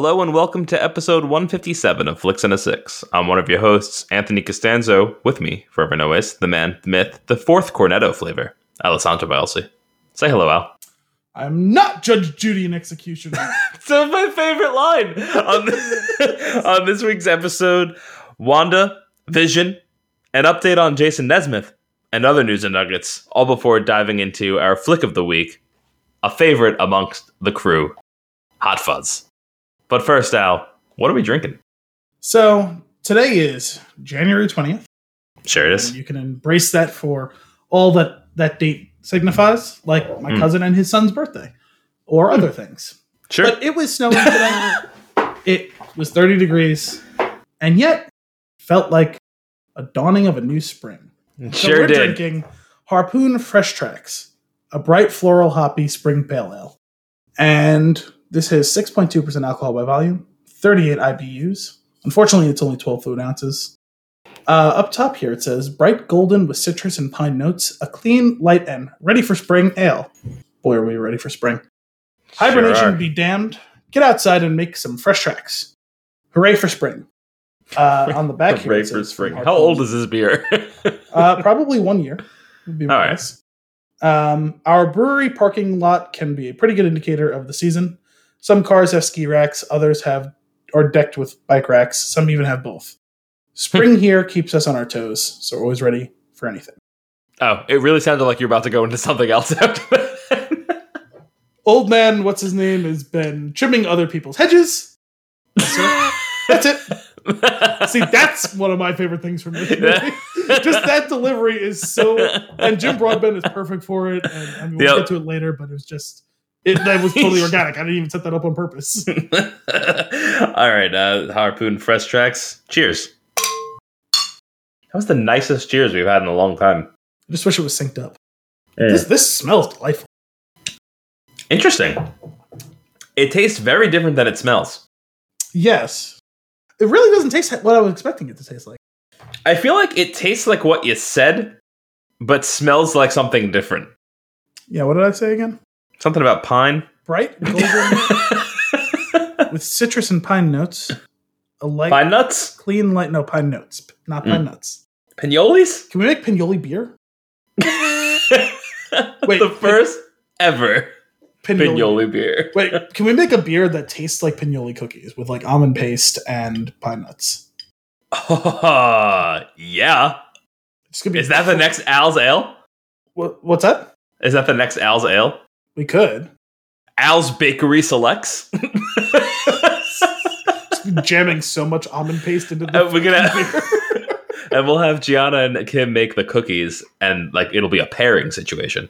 Hello and welcome to episode 157 of Flicks and a Six. I'm one of your hosts, Anthony Costanzo. With me, forever always, the man, the myth, the fourth Cornetto flavor, Alessandro Bielsi. Say hello, Al. I'm not Judge Judy in execution. so my favorite line on, on this week's episode: Wanda, Vision, an update on Jason Nesmith, and other news and nuggets. All before diving into our flick of the week, a favorite amongst the crew, Hot Fuzz. But first, Al, what are we drinking? so today is January 20th. Sure it is. You can embrace that for all that that date signifies, like my Mm. cousin and his son's birthday, or other things. Sure. But it was snowing today. it was 30 degrees, and yet felt like a dawning of a new spring. So sure we're did. drinking Harpoon Fresh Tracks, a bright floral hoppy spring pale ale. And this has 6.2% alcohol by volume, 38 IBUs. Unfortunately, it's only 12 fluid ounces. Uh, up top here, it says bright golden with citrus and pine notes, a clean, light, and ready for spring ale. Boy, are we ready for spring. Hibernation Sure be damned. Get outside and make some fresh tracks. Hooray for spring. Uh, on the back here, Hooray it for spring. How old is this beer? Uh, probably one year. Would be All right. guess. Um, our brewery parking lot can be a pretty good indicator of the season. Some cars have ski racks, others have are decked with bike racks. Some even have both. Spring hmm. here keeps us on our toes, so we're always ready for anything. oh, it really sounded like you're about to go into something else after that. Old man, what's his name, has been trimming other people's hedges. So, that's it. See, that's one of my favorite things from this movie. Just that delivery is so and Jim Broadbent is perfect for it. And I mean, we'll Yep. get to it later, but it was just it that was totally organic. I didn't even set that up on purpose. All right, uh, Harpoon Fresh Tracks. Cheers. That was the nicest cheers we've had in a long time. I just wish it was synced up. This this smells delightful. Interesting. It tastes very different than it smells. Yes, it really doesn't taste what I was expecting it to taste like. I feel like it tastes like what you said, but smells like something different. Yeah, what did I say again? Something about pine. Bright golden with citrus and pine notes. A light, pine nuts? clean light. No pine notes, not pine Mm. nuts. Pinoles? Can we make pinoli beer? Wait, the first ever Pinoli. beer. Wait, can we make a beer that tastes like pinoli cookies with like almond paste and pine nuts? Oh, yeah. It's gonna be. Is that the next Al's Ale? What, what's that? Is that the next Al's Ale? We could Al's Bakery Selects? jamming so much almond paste into the Uh, we're gonna and we'll have Gianna and Kim make the cookies, and like it'll be a pairing situation.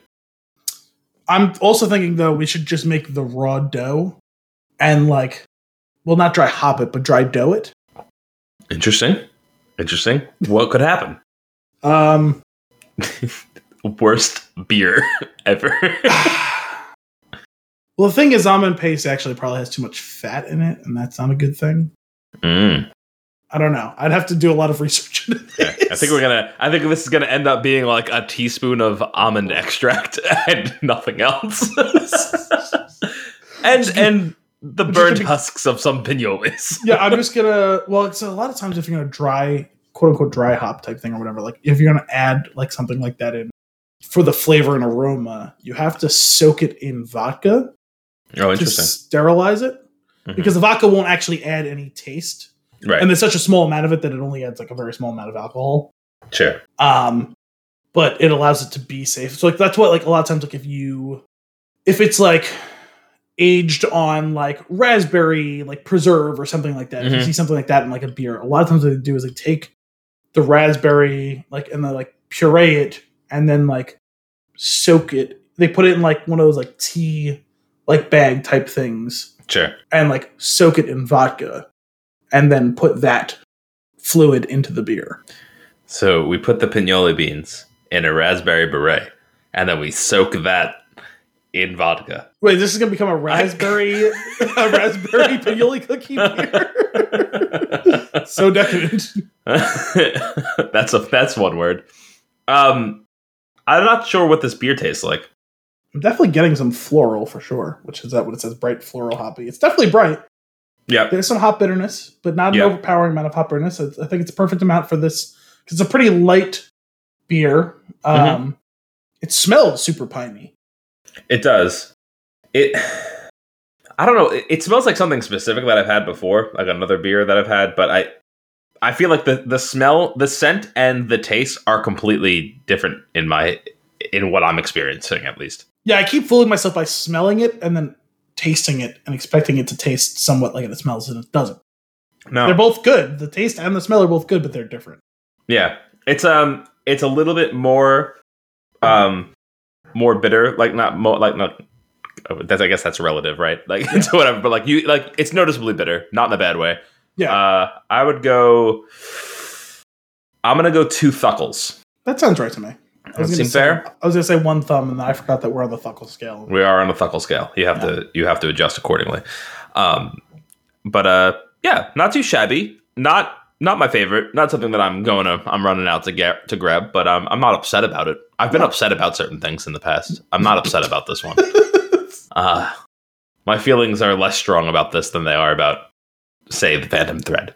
I'm also thinking though we should just make the raw dough and like, well, not dry hop it, but dry dough it. Interesting. Interesting. What could happen? Um, Worst beer ever. well, the thing is, almond paste actually probably has too much fat in it, and that's not a good thing. Mm. I don't know. I'd have to do a lot of research. Into Yeah, I think we're gonna. I think this is gonna end up being like a teaspoon of almond extract and nothing else, and and the Which is burnt gonna be- husks of some pinoles. yeah, I'm just gonna. Well, it's a lot of times if you're gonna dry, quote unquote, dry hop type thing or whatever. Like if you're gonna add like something like that in for the flavor and aroma, you have to soak it in vodka Oh, interesting. sterilize it Mhm. because the vodka won't actually add any taste, Right. and there's such a small amount of it that it only adds like a very small amount of alcohol. sure. Um, but it allows it to be safe. So like that's what like a lot of times like if you if it's like aged on like raspberry like preserve or something like that. If you Mhm. see something like that in like a beer, a lot of times what they do is they take the raspberry like and then like puree it and then like soak it. They put it in like one of those like tea like bag type things Sure. and like soak it in vodka and then put that fluid into the beer. So we put the pinole beans in a raspberry beret, and then we soak that in vodka. Wait, this is gonna become a raspberry, a raspberry pinoli cookie beer. so decadent. that's a that's one word. Um, I'm not sure what this beer tastes like. I'm definitely getting some floral for sure, which is that what it says, bright floral hoppy. It's definitely bright. Yeah. There's some hop bitterness, but not an overpowering amount of hop bitterness. I I think it's a perfect amount for this because it's a pretty light beer. Um, Mm-hmm. It smells super piney. It does. It. I don't know. It, it smells like something specific that I've had before, like another beer that I've had. But I, I feel like the the smell, the scent, and the taste are completely different in my in what I'm experiencing, at least. Yeah, I keep fooling myself by smelling it and then tasting it and expecting it to taste somewhat like it smells, and it doesn't. No. They're both good. The taste and the smell are both good, but they're different. Yeah, it's um, it's a little bit more, um, more bitter. Like not more like not. oh, That's I guess that's relative, right? Like it's whatever, but like you like it's noticeably bitter, not in a bad way. Yeah, Uh, I would go. I'm gonna go two thuckles. that sounds right to me. I That was gonna seem say, fair. I was gonna say one thumb, and then I forgot that we're on the thuckle scale. We are on the thuckle scale. You have to you have to adjust accordingly. Um, but uh, yeah, not too shabby. Not not my favorite. Not something that I'm going to I'm running out to get to grab. But um, I'm not upset about it. I've been upset about certain things in the past. I'm not upset about this one. Uh, my feelings are less strong about this than they are about, say, the Phantom Thread.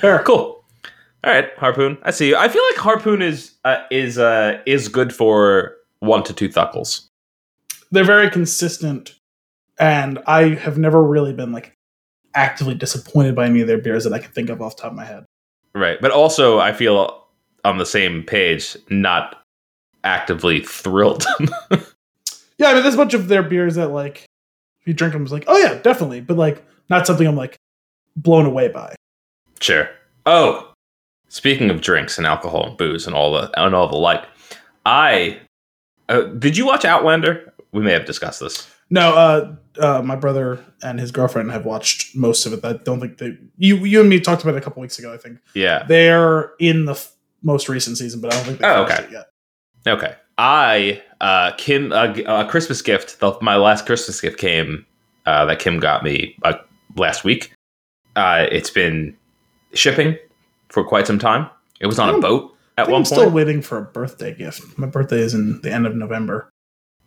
Fair. cool. All right, harpoon. I see you. I feel like harpoon is uh, is uh, is good for one to two thuckles. They're very consistent, and I have never really been like actively disappointed by any of their beers that I can think of off the top of my head. Right, but also I feel on the same page, not actively thrilled. Yeah, I mean, there's a bunch of their beers that like if you drink them, it's like, oh yeah, definitely, but like not something I'm like blown away by. sure. Oh, speaking of drinks and alcohol and booze and all the and all the like, I uh, did you watch Outlander? We may have discussed this. No, uh, uh, my brother and his girlfriend have watched most of it. I don't think they. You, you and me talked about it a couple weeks ago. I think Yeah. they're in the f- most recent season, but I don't think they Oh, okay. it yet. Okay. I uh Kim a, a Christmas gift. The, my last Christmas gift came uh, that Kim got me uh, last week. Uh, it's been shipping for quite some time. It was on a I'm- boat at one I'm point. still waiting for a birthday gift. My birthday is in the end of November.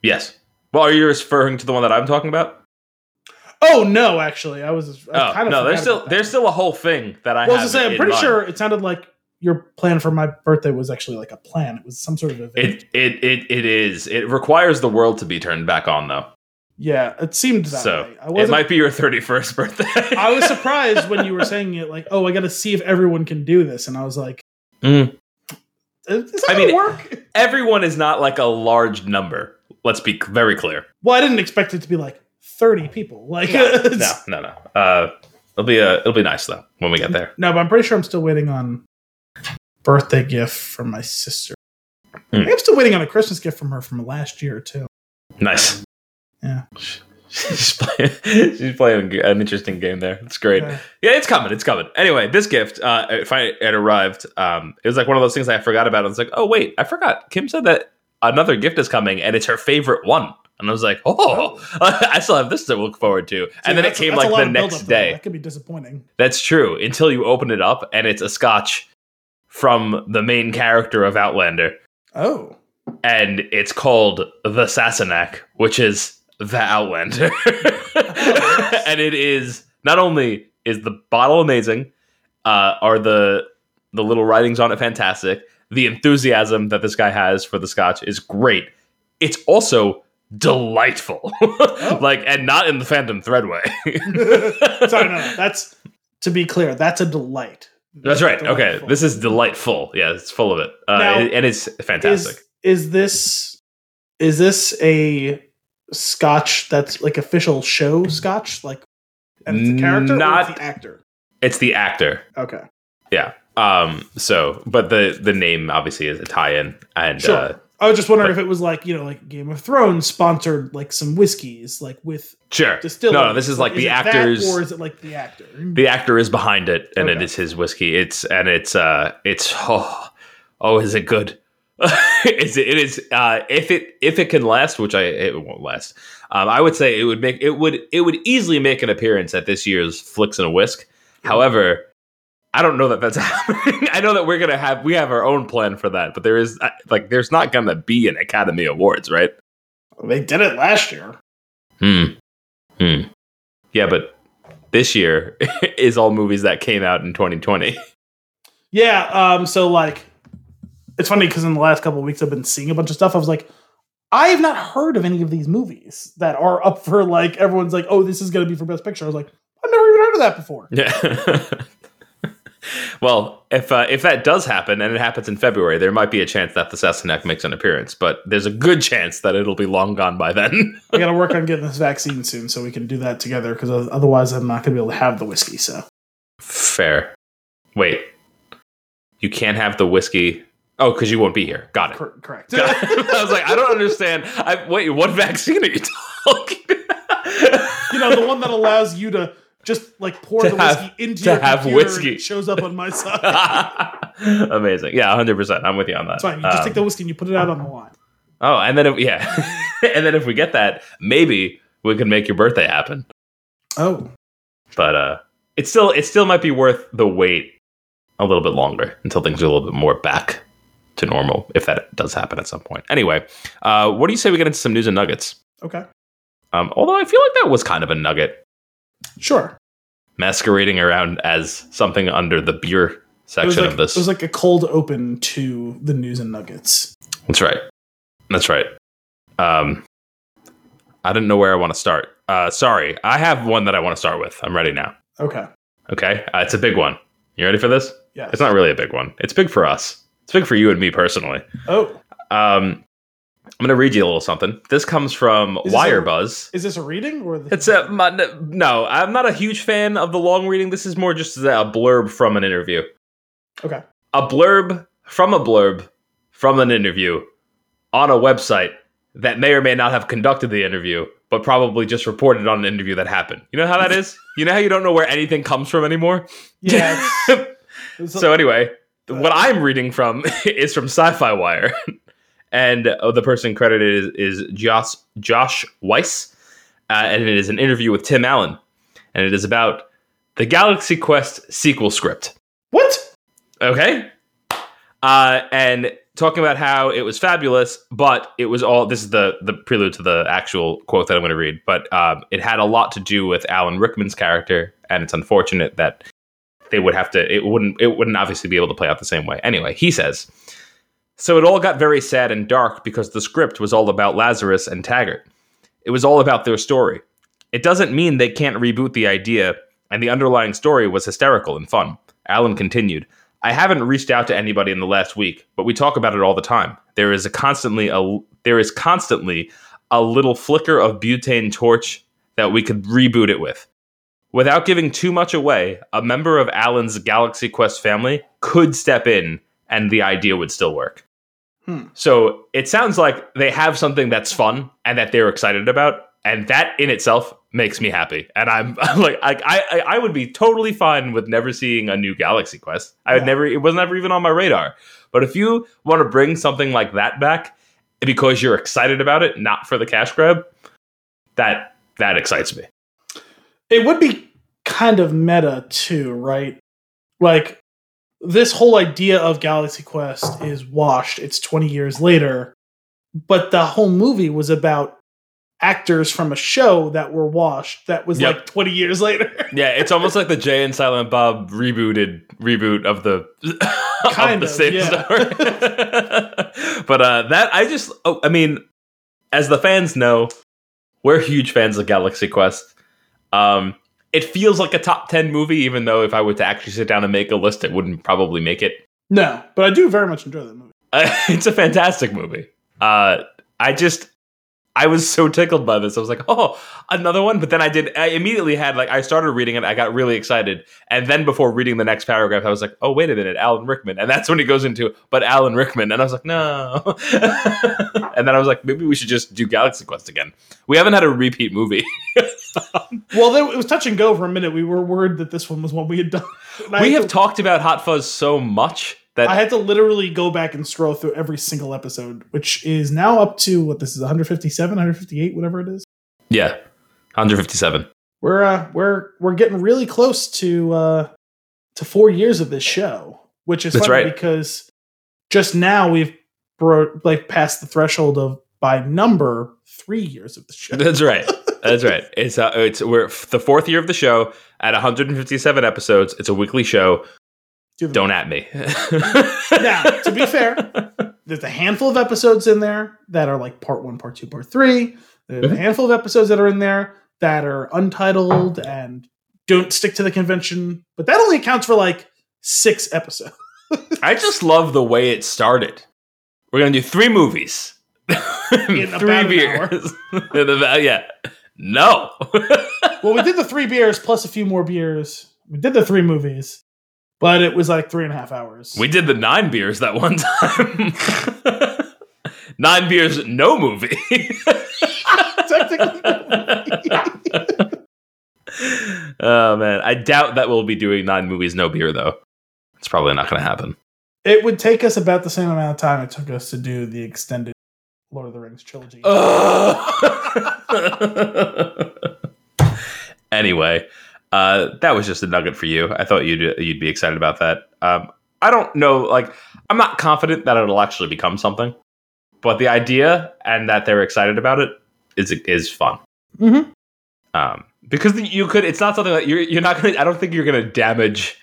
yes. Well, are you referring to the one that I'm talking about? Oh no, actually, I was. I Oh kind of no, there's still there's still a whole thing that I Well, I was to say, I'm pretty mind. sure it sounded like your plan for my birthday was actually like a plan. It was some sort of event. it it it it is. It requires the world to be turned back on though. Yeah, it seemed that so way. I it might be your 31st birthday. I was surprised when you were saying it, like, "Oh, I got to see if everyone can do this," and I was like, Mm. "Is this I mean- work?" Everyone is not like a large number. Let's be very clear. Well, I didn't expect it to be like 30 people. Like, no, it's- no, no. Uh, it'll be a, it'll be nice though when we get there. No, but I'm pretty sure I'm still waiting on birthday gift from my sister. I Hmm. I'm still waiting on a Christmas gift from her from last year too. Nice. Yeah. She's playing. She's playing an interesting game there. It's great. Yeah. Yeah, it's coming. It's coming. Anyway, this gift, uh, if I it arrived, um, it was like one of those things I forgot about. I was like, oh wait, I forgot. Kim said that another gift is coming, and it's her favorite one. And I was like, oh, I still have this to look forward to. and then it came like the next day. That could be disappointing. That's true. Until you open it up, and it's a Scotch from the main character of Outlander. Oh. and it's called the Sassenach, which is the Outlander. and it is not only is the bottle amazing, uh, are the the little writings on it fantastic. The enthusiasm that this guy has for the Scotch is great. It's also delightful, like, and not in the Phantom Thread way. Sorry, no, no. That's to be clear. That's a delight. That's right. Okay, this is delightful. Yeah, it's full of it, uh, Now, and it's fantastic. Is, is this is this a Scotch that's like official show Scotch? Like, and it's a character Not- it's the actor? it's the actor. Okay, Yeah. Um. So, but the the name obviously is a tie-in, and sure. uh, I was just wondering but- if it was like you know, like Game of Thrones sponsored like some whiskeys, like with sure. distilleries. No, no, this is like the it actors. or is it like the actor? the actor is behind it, and it Okay. is his whiskey. It's and it's uh, it's oh, oh, is it good? is it? It is. Uh, if it if it can last, which I it won't last. Um, I would say it would make it would it would easily make an appearance at this year's Flicks and a Whisk. However, I don't know that that's happening. I know that we're gonna have we have our own plan for that, but there is uh, like there's not gonna be an Academy Awards, right? they did it last year. Hmm. Hmm. Yeah, but this year is all movies that came out in 2020. Yeah. Um. So like, it's funny because in the last couple of weeks I've been seeing a bunch of stuff. I was like, I have not heard of any of these movies that are up for like everyone's like, oh, this is going to be for Best Picture. I was like, I've never even heard of that before. Yeah. well, if uh, if that does happen and it happens in February, there might be a chance that the Sassenach makes an appearance, but there's a good chance that it'll be long gone by then. I got to work on getting this vaccine soon so we can do that together because otherwise I'm not going to be able to have the whiskey. So Fair. Wait. You can't have the whiskey. Oh, because you won't be here. Got it. Cor- correct. Got it. I was like, I don't understand. I, wait, what vaccine are you talking? you know, the one that allows you to just like pour To the have- whiskey into to your have whiskey. and it shows up on my side. Amazing. Yeah, 100%. I'm with you on that. It's fine. You just Um, take the whiskey and you put it out on the line. Oh, and then if, yeah, and then if we get that, maybe we can make your birthday happen. Oh, But uh, it still it still might be worth the wait a little bit longer until things are a little bit more back to normal, if that does happen at some point. Anyway, uh, what do you say we get into some news and nuggets? okay. Um, although I feel like that was kind of a nugget, Sure. masquerading around as something under the beer section like, of this. it was like a cold open to the news and nuggets. That's right. That's right. Um, I didn't know where I want to start. Uh, sorry, I have one that I want to start with. I'm ready now. Okay. Okay, uh, it's a big one. You ready for this? Yeah. It's not really a big one. It's big for us. It's big for you and me personally. Oh, Um, I'm going to read you a little something. This comes from Is this a- Wirebuzz. is this a reading or the- It's a my- no. I'm not a huge fan of the long reading. This is more just a blurb from an interview. okay? A blurb from a blurb from an interview on a website that may or may not have conducted the interview, but probably just reported on an interview that happened. You know how that is? You know how you don't know where anything comes from anymore? Yeah. so anyway, what I'm reading from is from Sci-Fi Wire, and uh, the person credited is, is Josh Josh Weiss, uh, and it is an interview with Tim Allen, and it is about the Galaxy Quest sequel script. what? Okay, uh, and talking about how it was fabulous, but it was all. This is the the prelude to the actual quote that I'm going to read, but um, it had a lot to do with Alan Rickman's character, and it's unfortunate that they would have to. It wouldn't. It wouldn't obviously be able to play out the same way. Anyway, he says. So it all got very sad and dark because the script was all about Lazarus and Taggart. It was all about their story. It doesn't mean they can't reboot the idea, and the underlying story was hysterical and fun. Alan continued. I haven't reached out to anybody in the last week, but we talk about it all the time. There is a constantly a there is constantly a little flicker of butane torch that we could reboot it with. Without giving too much away, a member of Alan's Galaxy Quest family could step in and the idea would still work. Hmm. So it sounds like they have something that's fun and that they're excited about, and that in itself makes me happy. And I'm, I'm like, I, I, I would be totally fine with never seeing a new Galaxy Quest. I would Yeah. never, it was never even on my radar. But if you want to bring something like that back because you're excited about it, not for the cash grab, that that excites me. It would be kind of meta too, right? Like this whole idea of Galaxy Quest is washed. It's 20 years later, but the whole movie was about actors from a show that were washed that was Yep. like 20 years later. Yeah, it's almost like the Jay and Silent Bob rebooted reboot of the Kind of the of, same yeah. story. but uh, that I just, oh, I mean, as the fans know, we're huge fans of Galaxy Quest. Um, it feels like a top ten movie, even though if I were to actually sit down and make a list, it wouldn't probably make it. no, but I do very much enjoy that movie. Uh, it's a fantastic movie. Uh, I just, I was so tickled by this. I was like, oh, another one. But then I did. I immediately had like I started reading it. I got really excited, and then before reading the next paragraph, I was like, oh, wait a minute, Alan Rickman, and that's when he goes into, but Alan Rickman, and I was like, no. and then I was like, maybe we should just do Galaxy Quest again. We haven't had a repeat movie. Well, it was touch and go for a minute. We were worried that this one was one we had done. I we have talked about Hot Fuzz so much that I had to literally go back and scroll through every single episode, which is now up to what this is 157, 158, whatever it is. yeah, 157. We're uh, we're we're getting really close to uh, to four years of this show, which is That's funny right. because just now we've bro- like passed the threshold of by number three years of the show. That's right. That's right. It's uh, it's we're the fourth year of the show at 157 episodes. It's a weekly show. Don't at me. Now, to be fair, there's a handful of episodes in there that are like part one, part two, part three. There's a Mhm. handful of episodes that are in there that are untitled and don't stick to the convention, but that only accounts for like six episodes. I just love the way it started. We're gonna do three movies, In three about an hour. beers. In about- yeah, no. well, we did the three beers plus a few more beers. We did the three movies, but it was like three and a half hours. we did the nine beers that one time. nine beers, no movie. technically. oh man, I doubt that we'll be doing nine movies, no beer though. It's probably not going to happen. it would take us about the same amount of time it took us to do the extended Lord of the Rings trilogy. anyway, uh, that was just a nugget for you. I thought you'd you'd be excited about that. Um, I don't know, like I'm not confident that it'll actually become something, but the idea and that they're excited about it is is fun. Mhm. Um, because you could, it's not something that you're you're not gonna. I don't think you're gonna damage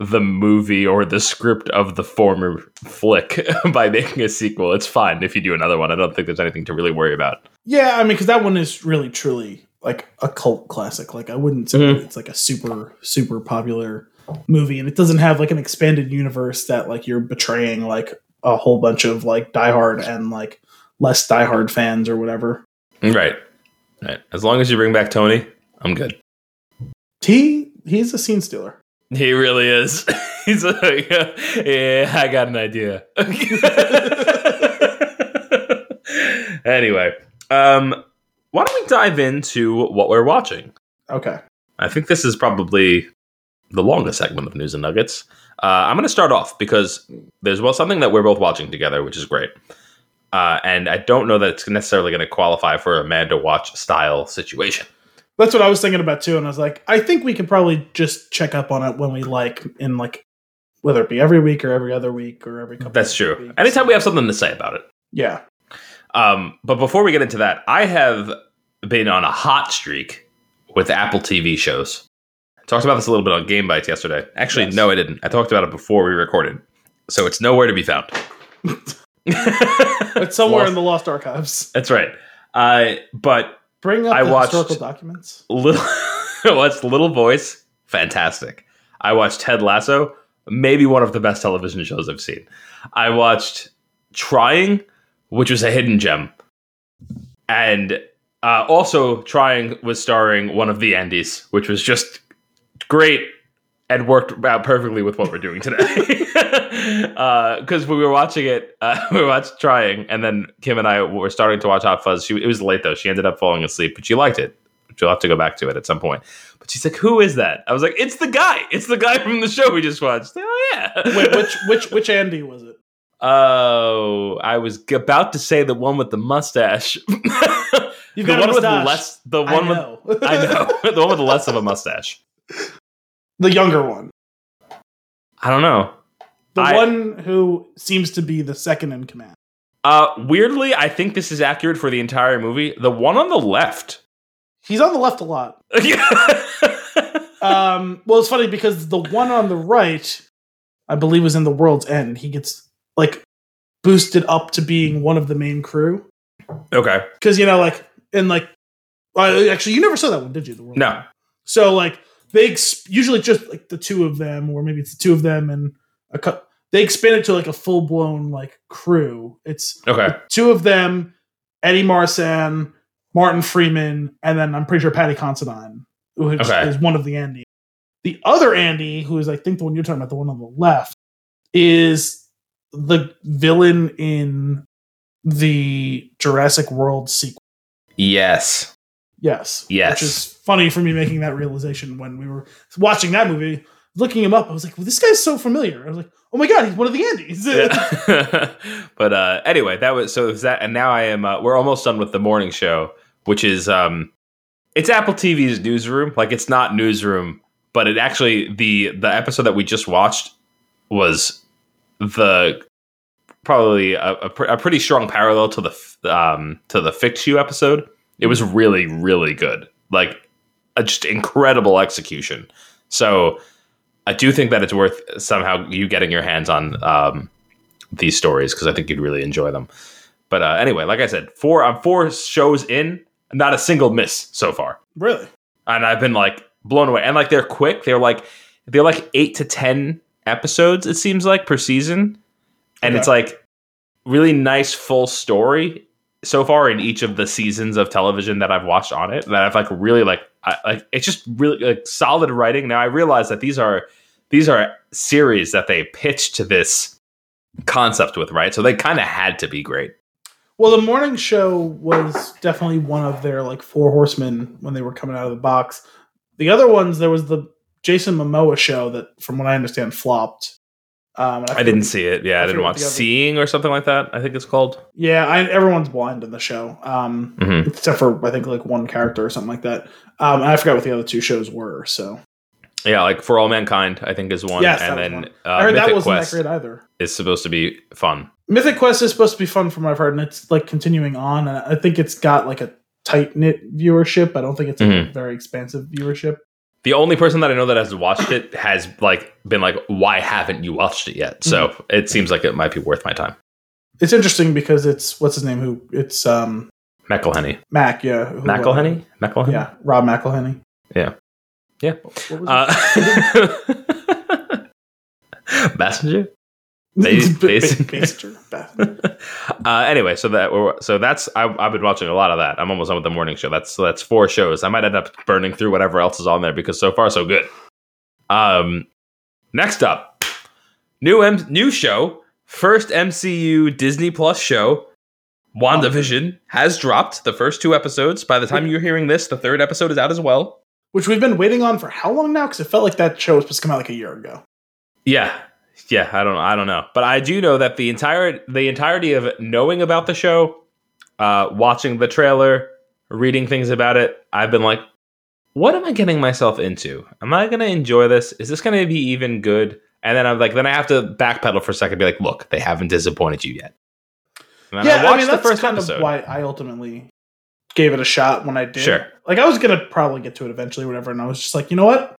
the movie or the script of the former flick by making a sequel. It's fine if you do another one. I don't think there's anything to really worry about. Yeah, I mean, because that one is really truly like a cult classic. Like, I wouldn't say Mhm. it's like a super super popular movie, and it doesn't have like an expanded universe that like you're betraying like a whole bunch of like diehard and like less diehard fans or whatever. Right. Right. As long as you bring back Tony, I'm good. He he's a scene stealer. He really is. He's like, yeah, I got an idea. anyway, um, why don't we dive into what we're watching? Okay. I think this is probably the longest segment of News and Nuggets. Uh, I'm going to start off because there's well something that we're both watching together, which is great. Uh, and I don't know that it's necessarily going to qualify for a man to watch style situation. That's what I was thinking about too, and I was like, I think we could probably just check up on it when we like in like whether it be every week or every other week or every couple. That's true. weeks. Anytime we have something to say about it. Yeah. Um, but before we get into that, I have been on a hot streak with Apple TV shows. I talked about this a little bit on Game Bites yesterday. Actually, Yes. no, I didn't. I talked about it before we recorded. So it's nowhere to be found. It's somewhere Lost- in the lost archives. That's right. Uh, but Bring up I watched- historical documents. little I watched Little Voice, fantastic. I watched Ted Lasso, maybe one of the best television shows I've seen. I watched Trying, which was a hidden gem, and uh, also Trying was starring one of the Andys, which was just great and worked out perfectly with what we're doing today. Because we were watching it, uh, we watched Trying, and then Kim and I were starting to watch Hot Fuzz. She, it was late though; she ended up falling asleep, but she liked it. She'll have to go back to it at some point. But she's like, "Who is that?" I was like, "It's the guy. It's the guy from the show we just watched." Oh yeah. Wait, which which which Andy was it? Oh, I was g- about to say the one with the mustache. You've the got a one with less. The I one with. I know the one with less of a mustache. the younger one. I don't know. The I- one who seems to be the second in command. Uh, weirdly, I think this is accurate for the entire movie. The one on the left. He's on the left a lot. Um, well, it's funny because the one on the right, I believe, was in the World's End. He gets like boosted up to being one of the main crew okay. because you know, like, and like, uh, actually, you never saw that one, did you? The World's No. So like, they ex- usually just like the two of them, or maybe it's the two of them and a cou- They expand it to like a full blown like crew. It's Okay. two of them, Eddie Marsan, Martin Freeman, and then I'm pretty sure Paddy Considine, who is, Okay. is one of the Andy. The other Andy, who is I think the one you're talking about, the one on the left, is the villain in the Jurassic World sequel. Yes. Yes. Yes. Which is funny for me making that realization when we were watching that movie. Looking him up, I was like, well, this guy's so familiar. I was like, oh my god, he's one of the Andys. Yeah. but uh, anyway, that was so. Is that and now I am. Uh, we're almost done with the morning show, which is um, it's Apple TV's newsroom. Like it's not newsroom, but it actually the the episode that we just watched was the probably a, a, pr- a pretty strong parallel to the f- um to the Fix You episode It was really, really good. Like, a just incredible execution. So, I do think that it's worth somehow you getting your hands on um, these stories because I think you'd really enjoy them. But uh, anyway, like I said, four I'm four shows in, not a single miss so far, Really? and I've been like blown away. And like they're quick. They're like they're like eight to ten episodes. It seems like per season, and Okay. it's like really nice full story so far in each of the seasons of television that I've watched on it. That I've like really like I, like it's just really like solid writing. Now I realize that these are these are series that they pitched to this concept with, right? So they kind of had to be great. Well, the morning show was definitely one of their like four horsemen when they were coming out of the box. The other ones, there was the Jason Momoa show that, from what I understand, flopped. Um, and I didn't see it. Yeah, I, I didn't watch what the other- Seeing or something like that. I think it's called. Yeah, I, everyone's blind in the show, um, Mhm. except for I think like one character or something like that. Um, and I forgot what the other two shows were. So Yeah, like For All Mankind, I think is one, Yes, and then one. uh, I heard Mythic that wasn't Quest that great either. is supposed to be fun. Mythic Quest is supposed to be fun from what I've heard, and it's like continuing on. And I think it's got like a tight knit viewership. I don't think it's like, a very expansive viewership. The only person that I know that has watched it has like been like, "Why haven't you watched it yet?" So Mm-hmm. it seems like it might be worth my time. It's interesting because it's what's his name? Who it's um McElhenney, Mac, yeah, who, uh, McElhenney, McElhenney. yeah, Rob McElhenney. Yeah. Yeah. What was? Uh, Messenger. Bas- Ba- ba- basic- Baster. Uh, anyway, so that we're, so that's I, I've been watching a lot of that. I'm almost done with the morning show. That's that's four shows. I might end up burning through whatever else is on there because so far so good. Um, next up, new M- new show, first MCU Disney Plus show. WandaVision has dropped the first two episodes. By the time you're hearing this, the third episode is out as well. Which we've been waiting on for how long now? Because it felt like that show was supposed to come out like a year ago. Yeah. Yeah, I don't I don't know. But I do know that the entire the entirety of knowing about the show, uh watching the trailer, reading things about it, I've been like what am I getting myself into? Am I going to enjoy this? Is this going to be even good? And then I'm like then I have to backpedal for a second and be like, look, they haven't disappointed you yet. Yeah, I I, mean the that's first kind episode. of why I ultimately gave it a shot when I did. Sure. Like I was gonna probably get to it eventually, whatever, and I was just like, you know what?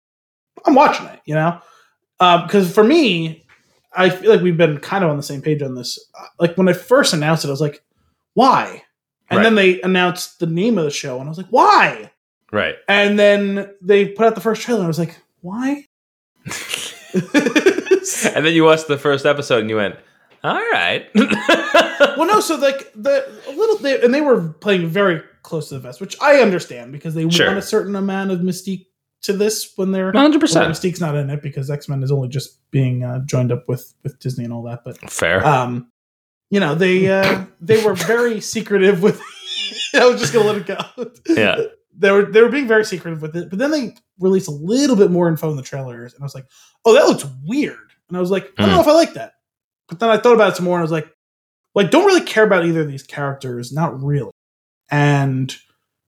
I'm watching it. You know, because for me, I feel like we've been kind of on the same page on this. Uh, Like when I first announced it, I was like, why? And Right. then they announced the name of the show, and I was like, why? Right. And then they put out the first trailer, and I was like, why? and then you watched the first episode and you went, "All right." well, no. So like the a little, they, and they were playing very close to the vest, which I understand because they Sure. want a certain amount of mystique to this when they're. 100%. Well, Mystique's not in it because X Men is only just being uh, joined up with with Disney and all that. But Fair. um, you know they uh, they were very secretive with. I was just gonna let it go. Yeah. they were they were being very secretive with it, but then they released a little bit more info in the trailers, and I was like, "Oh, that looks weird." And I was like, "I don't Mm. know if I like that." But then I thought about it some more, and I was like, "Like, don't really care about either of these characters, not really." And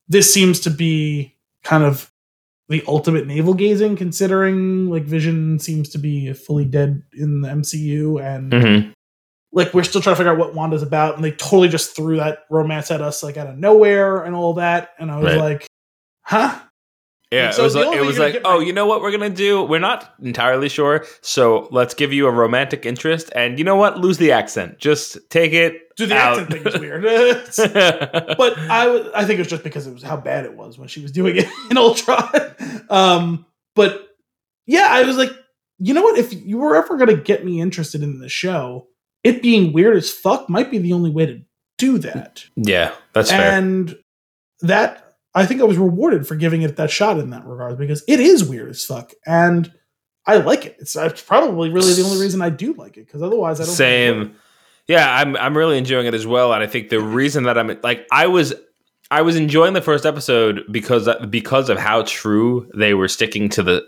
this seems to be kind of the ultimate navel gazing, considering like Vision seems to be fully dead in the MCU, and Mhm. like we're still trying to figure out what Wanda's about, and they totally just threw that romance at us like out of nowhere and all that, and I was Right. like, "Huh." Yeah, so it was the like only it way was you're gonna like, get oh, my- you know what we're gonna do? We're not entirely sure, so let's give you a romantic interest, and you know what? Lose the accent. Just take it. Dude, the out. accent thing is weird. But I, I think it was just because it was how bad it was when she was doing it in Ultron. Um, but yeah, I was like, you know what? If you were ever going to get me interested in the show, it being weird as fuck might be the only way to do that. yeah, that's fair. and that I think I was rewarded for giving it that shot in that regard because it is weird as fuck, and I like it. It's, it's probably really the only reason I do like it because otherwise I don't. Same. Yeah, I'm I'm really enjoying it as well, and I think the reason that I'm like I was I was enjoying the first episode because because of how true they were sticking to the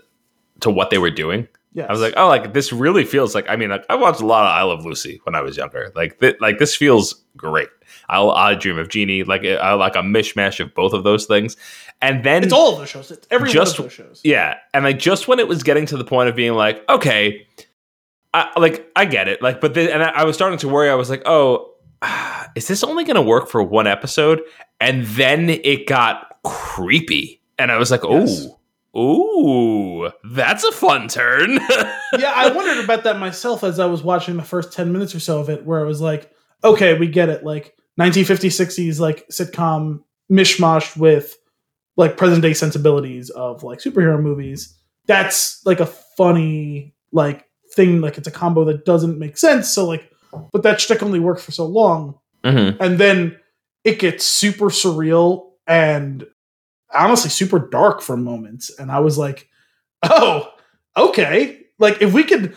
to what they were doing. Yes. I was like, oh, like this really feels like. I mean, like I watched a lot of I Love Lucy when I was younger. Like, th- like this feels great. I'll, I Dream of Jeannie. Like, I like a mishmash of both of those things. And then it's all of those shows. It's every Just- one of those shows. yeah, and like just when it was getting to the point of being like, okay, I, like I get it, like, but then, and I, I was starting to worry. I was like, oh, is this only going to work for one episode? And then it got creepy. And I was like, oh, Yes. ooh, that's a fun turn. yeah, I wondered about that myself as I was watching the first 10 minutes or so of it, where I was like, okay, we get it. Like 1950s, 60s, like sitcom mishmashed with like present day sensibilities of like superhero movies. That's like a funny, like thing. Like it's a combo that doesn't make sense. So, like, but that shtick only works for so long. Mhm. And then it gets super surreal and honestly super dark for moments. And I was like, oh, okay. Like if we could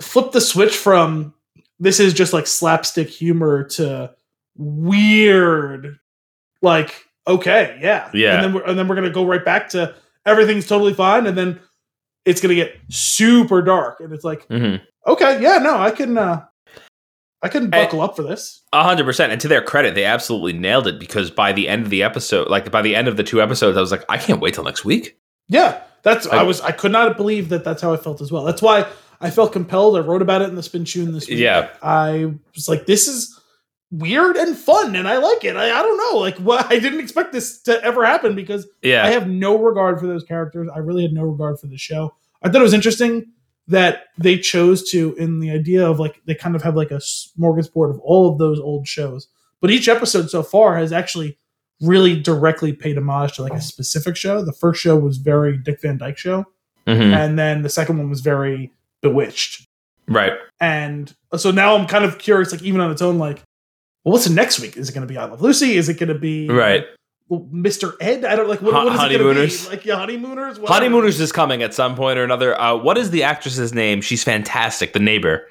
flip the switch from this is just like slapstick humor to weird, like, okay, yeah. Yeah. And then we're and then we're gonna go right back to everything's totally fine, and then it's gonna get super dark. And it's like, mm-hmm. okay, yeah, no, I can uh I can Hey. buckle up for this. A hundred percent. And to their credit, they absolutely nailed it because by the end of the episode, like by the end of the two episodes, I was like, I can't wait till next week. Yeah, that's I, I- was I could not believe that that's how I felt as well. That's why I felt compelled. I wrote about it in the Spin Tune this week. Yeah. I was like, this is weird and fun, and I like it. I, I don't know, like what I didn't expect this to ever happen because Yeah. I have no regard for those characters. I really had no regard for the show. I thought it was interesting that they chose to, in the idea of like they kind of have like a smorgasbord of all of those old shows, but each episode so far has actually really directly paid homage to like a specific show. The first show was very Dick Van Dyke show, Mhm. and then the second one was very Bewitched. Right. And so now I'm kind of curious, like even on its own, like, well, what's the next week? Is it going to be I Love Lucy? Is it going to be Right. Mr. Ed? I don't like what, Hon- what is it going to Honeymooners? be? Like yeah, honeymooners. Whatever. Honeymooners is coming at some point or another. Uh, what is the actress's name? She's fantastic. The neighbor.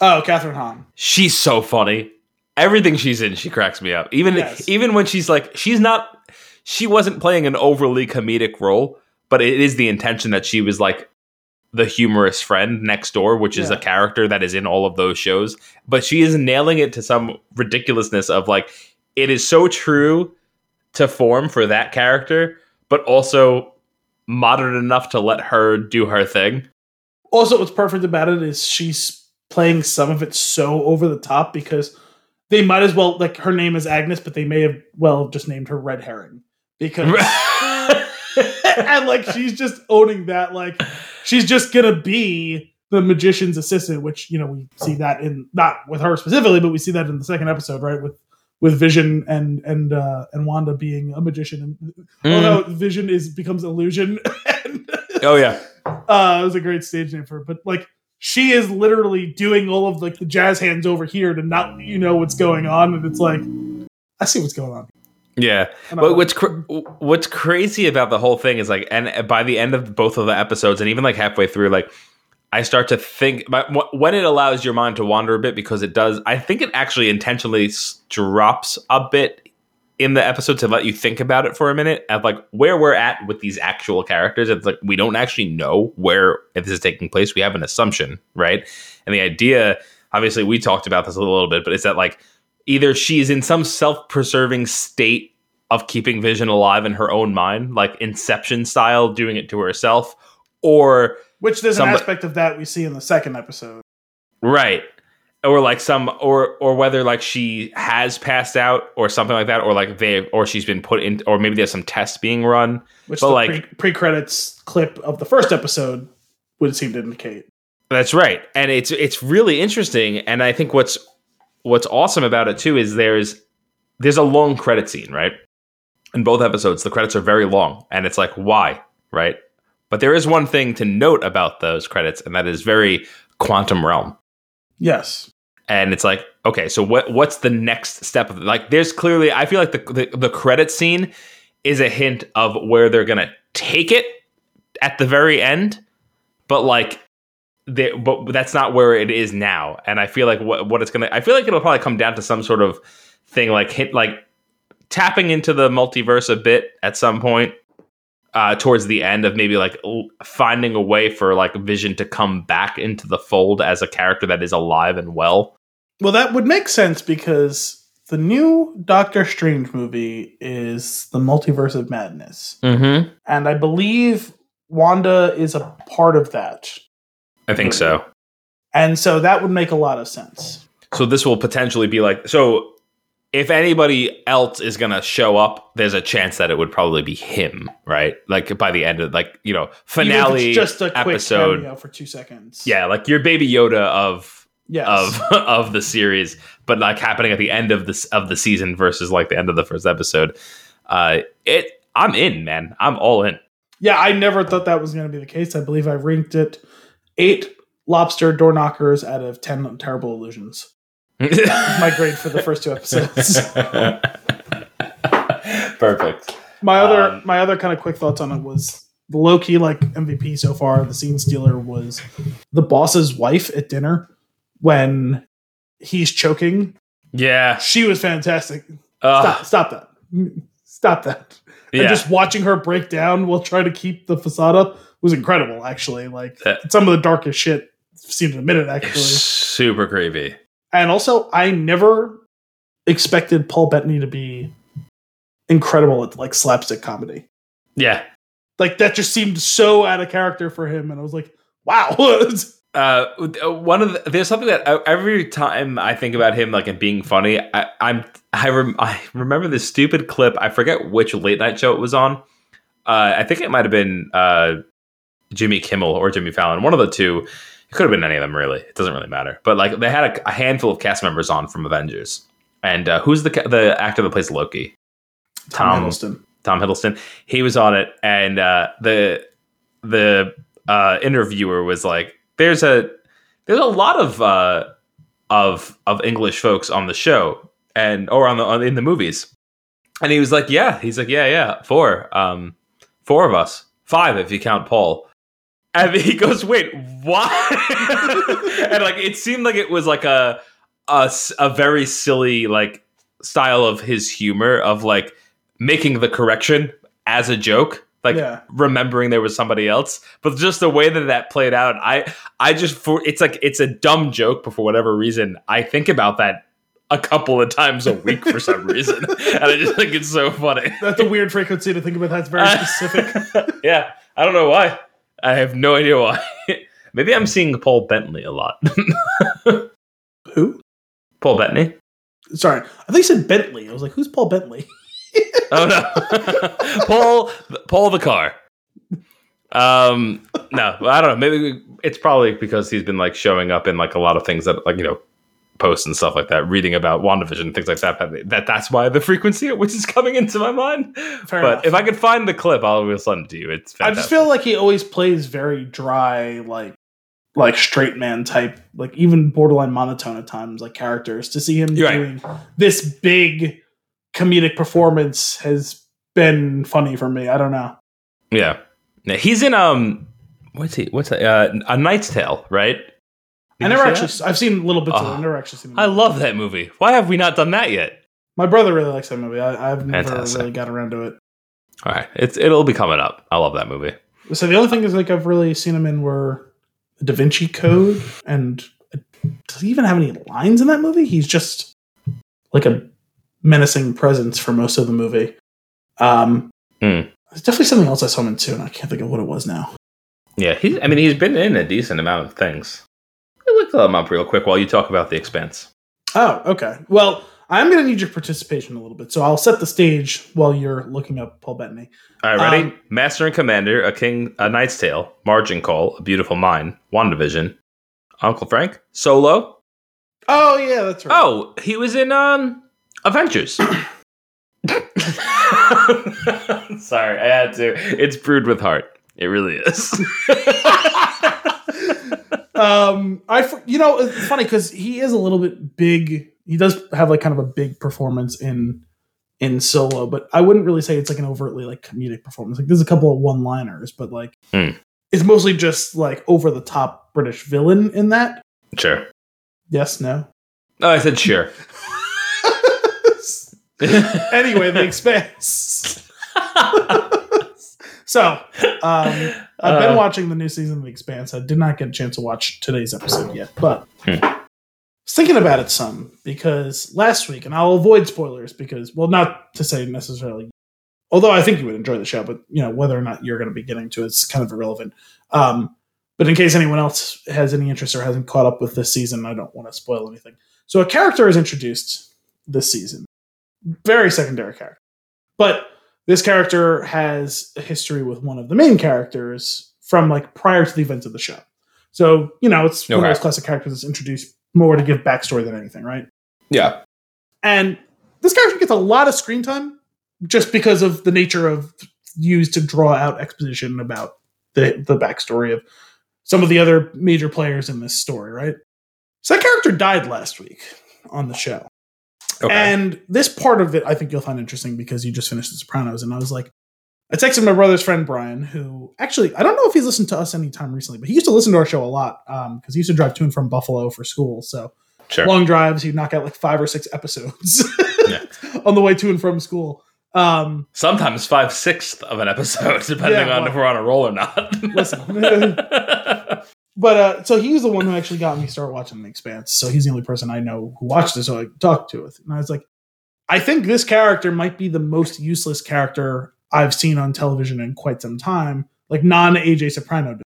Oh, Kathryn Hahn. She's so funny. Everything she's in, she cracks me up. Even Yes. even when she's like, she's not. She wasn't playing an overly comedic role, but it is the intention that she was like the humorous friend next door, which is Yeah. a character that is in all of those shows. But she is nailing it to some ridiculousness of like, it is so true to form for that character, but also modern enough to let her do her thing. Also, what's perfect about it is she's playing some of it so over the top because they might as well like her name is Agnes, but they may have well just named her Red Herring because and like she's just owning that like she's just gonna be the magician's assistant which you know we see that in not with her specifically but we see that in the second episode right with with vision and and uh and wanda being a magician and Mm. although vision is becomes illusion and oh yeah. uh it was a great stage name for her but like she is literally doing all of like the jazz hands over here to not you know what's going on and it's like i see what's going on Yeah. But what's cr- what's crazy about the whole thing is like, and by the end of both of the episodes, and even like halfway through, like I start to think, but when it allows your mind to wander a bit, because it does, I think it actually intentionally drops a bit in the episode to let you think about it for a minute of like where we're at with these actual characters. It's like we don't actually know where this is taking place. We have an assumption, right? And the idea, obviously, we talked about this a little bit, but it's that like either she's in some self-preserving state of keeping Vision alive in her own mind, like Inception style, doing it to herself, or which there's Somebody- an aspect of that we see in the second episode right, or like some, or or whether like she has passed out or something like that, or like they, or she's been put in, or maybe there's some tests being run. which But, the like- pre- pre-credits clip of the first episode would seem to indicate. That's right, and it's it's really interesting, and I think what's what's awesome about it too is there's there's a long credit scene, right? In both episodes, the credits are very long, and it's like why, right? But there is one thing to note about those credits, and that is very quantum realm. Yes. And it's like, okay, so what what's the next step of like? There's clearly, I feel like the the, the credit scene is a hint of where they're gonna take it at the very end, but like they, but that's not where it is now. And I feel like what what it's gonna, I feel like it'll probably come down to some sort of thing like hit like tapping into the multiverse a bit at some point uh towards the end of maybe like l- finding a way for like vision to come back into the fold as a character that is alive and well. Well, that would make sense because the new Doctor Strange movie is the Multiverse of Madness, mm-hmm. And I believe Wanda is a part of that, i think so and so that would make a lot of sense. So this will potentially be like so. If anybody else is gonna show up, there's a chance that it would probably be him, right? Like by the end of like you know Even if it's finale just a quick episode. cameo for two seconds. Yeah, like your baby Yoda of Yes. of of the series, but like happening at the end of this of the season versus like the end of the first episode. Uh, it I'm in, man. I'm all in. Yeah, I never thought that was going to be the case. I believe I ranked it eight lobster door knockers out of ten terrible illusions. My grade for the first two episodes. Perfect. My other Um, my other kind of quick thoughts on it was the low key like MVP so far. The scene stealer was the boss's wife at dinner when he's choking. Yeah. She was fantastic. Uh, Stop, stop that. Stop that. yeah. And just watching her break down while trying to keep the facade up was incredible, actually. Like Yeah. some of the darkest shit seen in a minute, actually. super creepy. And also, I never expected Paul Bettany to be incredible at like slapstick comedy. Yeah. Like that just seemed so out of character for him, and I was like, wow. Uh, one of the, there's something that uh, every time I think about him like and being funny, I, I'm I, rem, I remember this stupid clip. I forget which late night show it was on. Uh, I think it might have been uh, Jimmy Kimmel or Jimmy Fallon, one of the two. It could have been any of them, really. It doesn't really matter. But like they had a, a handful of cast members on from Avengers, and uh, who's the the actor that plays Loki? Tom Tom- Hiddleston. Tom Hiddleston. He was on it, and uh, the the uh, interviewer was like, "There's a there's a lot of uh, of of English folks on the show, and or on the on, in the movies." And he was like, "Yeah." He's like, "Yeah, yeah, four, um, four of us, five if you count Paul." And he goes, "Wait, what?" and like it seemed like it was like a a very silly like style of his humor of like making the correction as a joke like Yeah. remembering there was somebody else but just the way that that played out i i just for it's like it's a dumb joke but for whatever reason i think about that a couple of times a week for some reason and i just think it's so funny That's a weird frequency to think about. That's very specific. yeah i don't know why i have no idea why maybe i'm seeing paul bentley a lot Who? paul Bentley. Sorry, I think you said Bentley. I was like, who's Paul Bentley? Oh no, Paul, Paul the car. Um, no, I don't know. Maybe it's probably because he's been like showing up in like a lot of things that like you know posts and stuff like that, reading about WandaVision and things like that. That, that that's why the frequency at which is coming into my mind. Fair but enough. if I could find the clip, I'll send it to you. It's I just feel like he always plays very dry, like like straight man type, like even borderline monotone at times, like characters. To see him You're right. doing this big comedic performance has been funny for me. I don't know. yeah. Yeah, he's in um, what's he? What's that? Uh, a Knight's Tale, right? I never actually. That? I've seen little bits of it. Oh, I've never actually seen. it. I love that movie. Why have we not done that yet? My brother really likes that movie. I, I've never Fantastic. really got around to it. All right, it's it'll be coming up. I love that movie. So the only thing is like I've really seen him in were Da Vinci Code, and uh, does he even have any lines in that movie? He's just like a menacing presence for most of the movie. Um, Hmm. there's definitely something else I saw him in too, and I can't think of what it was now. Yeah, he's. I mean, he's been in a decent amount of things. Look them up real quick while you talk about The Expanse. Oh, okay. Well, I'm going to need your participation a little bit, so I'll set the stage while you're looking up Paul Bettany. All right, ready? Um, Master and Commander, A King, A Knight's Tale, Margin Call, A Beautiful Mind, WandaVision, Uncle Frank, Solo. Oh yeah, that's right. Oh, he was in um Avengers. Sorry, I had to. It's brewed with heart. It really is. um, I you know it's funny because he is a little bit big. He does have like kind of a big performance in in Solo, but I wouldn't really say it's like an overtly like comedic performance. Like there's a couple of one liners, but like Hmm. it's mostly just like over the top British villain in that. sure. Yes, no. Oh, I said sure. anyway, the expanse. so, um, I've been Uh. watching the new season of The Expanse. I did not get a chance to watch today's episode yet, but Hmm. I was thinking about it some because last week, and I'll avoid spoilers because, well, not to say necessarily, although I think you would enjoy the show, but you know whether or not you're going to be getting to it's kind of irrelevant. Um, but in case anyone else has any interest or hasn't caught up with this season, I don't want to spoil anything. So a character is introduced this season, very secondary character, but this character has a history with one of the main characters from like prior to the events of the show. So you know, it's one of those classic characters that's introduced more to give backstory than anything, right? Yeah. And this character gets a lot of screen time just because of the nature of used to draw out exposition about the the backstory of some of the other major players in this story, right? So that character died last week on the show. Okay. And this part of it I think you'll find interesting because you just finished The Sopranos, and I was like, I texted my brother's friend Brian, who actually I don't know if he's listened to us anytime recently, but he used to listen to our show a lot because he used to drive to and from Buffalo for school. So sure. long drives, he'd knock out like five or six episodes Yeah. on the way to and from school. Um, Sometimes five sixths of an episode, depending Yeah, on well- if we're on a roll or not. Listen. but uh, so he was the one who actually got me start watching The Expanse. So he's the only person I know who watched it, so I talked to it. And I was like, I think this character might be the most useless character I've seen on television in quite some time, like non AJ Soprano,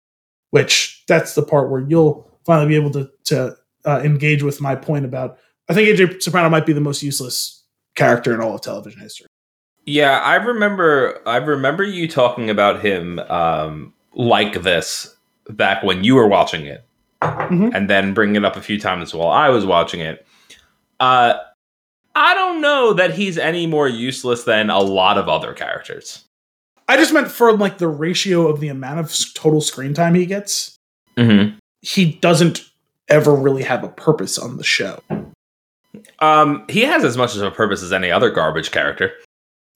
which that's the part where you'll finally be able to to uh, engage with my point about. I think AJ Soprano might be the most useless character in all of television history. yeah, I remember. I remember you talking about him um, like this back when you were watching it, Mhm. and then bringing it up a few times while I was watching it. Uh, I don't know that he's any more useless than a lot of other characters. I just meant for like the ratio of the amount of total screen time he gets. Mm-hmm. He doesn't ever really have a purpose on the show. Um, he has as much of a purpose as any other garbage character.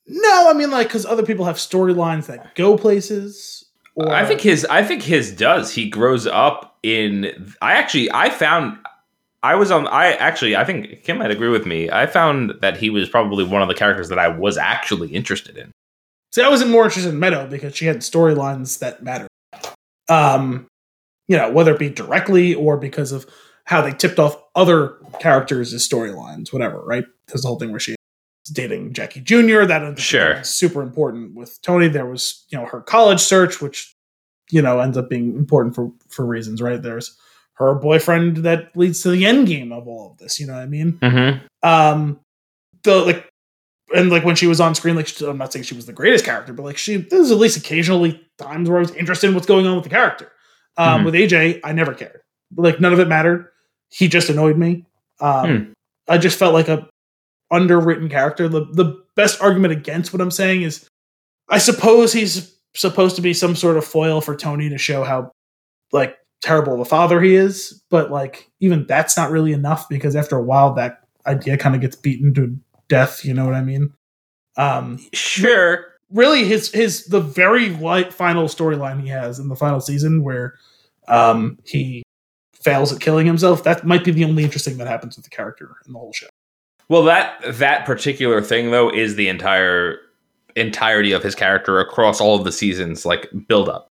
No, I mean like because other people have storylines that go places. Or I think his I think his does. He grows up in I actually I found I was on I actually I think Kim might agree with me. I found that he was probably one of the characters that I was actually interested in. See, I wasn't more interested in Meadow because she had storylines that mattered. Um, you know, whether it be directly or because of how they tipped off other characters' storylines, whatever, right? Because the whole thing where she dating Jackie Jr. that Sure. super important with Tony. There was, you know, her college search, which you know ends up being important for for reasons, right? There's her boyfriend that leads to the end game of all of this. You know what I mean? Mm-hmm. um the like and like when she was on screen like she- i'm not saying she was the greatest character but like she there's at least occasionally times where i was interested in what's going on with the character um Mhm. with aj i never cared like none of it mattered he just annoyed me um Hmm. i just felt like a underwritten character. The the best argument against what i'm saying is i suppose he's supposed to be some sort of foil for tony to show how like terrible of a father he is but like even that's not really enough because after a while that idea kind of gets beaten to death you know what i mean? Um Sure. really his his the very light final storyline he has in the final season where um he fails at killing himself that might be the only interesting that happens with the character in the whole show Well, that that particular thing though is the entire entirety of his character across all of the seasons, like build up.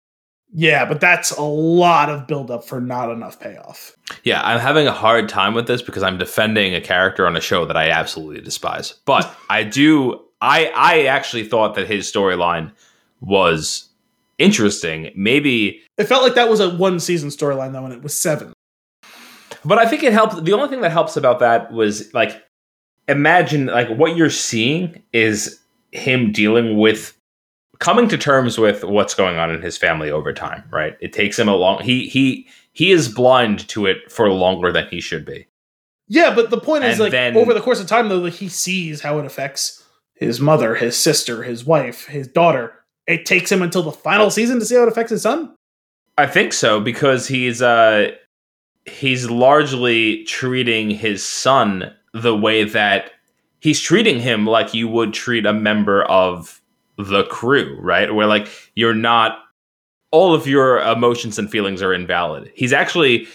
yeah but that's a lot of build up for not enough payoff Yeah, I'm having a hard time with this because I'm defending a character on a show that I absolutely despise. But I do I I actually thought that his storyline was interesting. Maybe it felt like that was a one season storyline though and it was seven but I think it helped the only thing that helps about that was like imagine like what you're seeing is him dealing with coming to terms with what's going on in his family over time, right? It takes him a long he he he is blind to it for longer than he should be. Yeah, but the point is, like, then- over the course of time, though, like, he sees how it affects his mother, his sister, his wife, his daughter. It takes him until the final season to see how it affects his son. I think so because he's uh he's largely treating his son the way that he's treating him like you would treat a member of the crew, right? Where like you're not all of your emotions and feelings are invalid. He's actually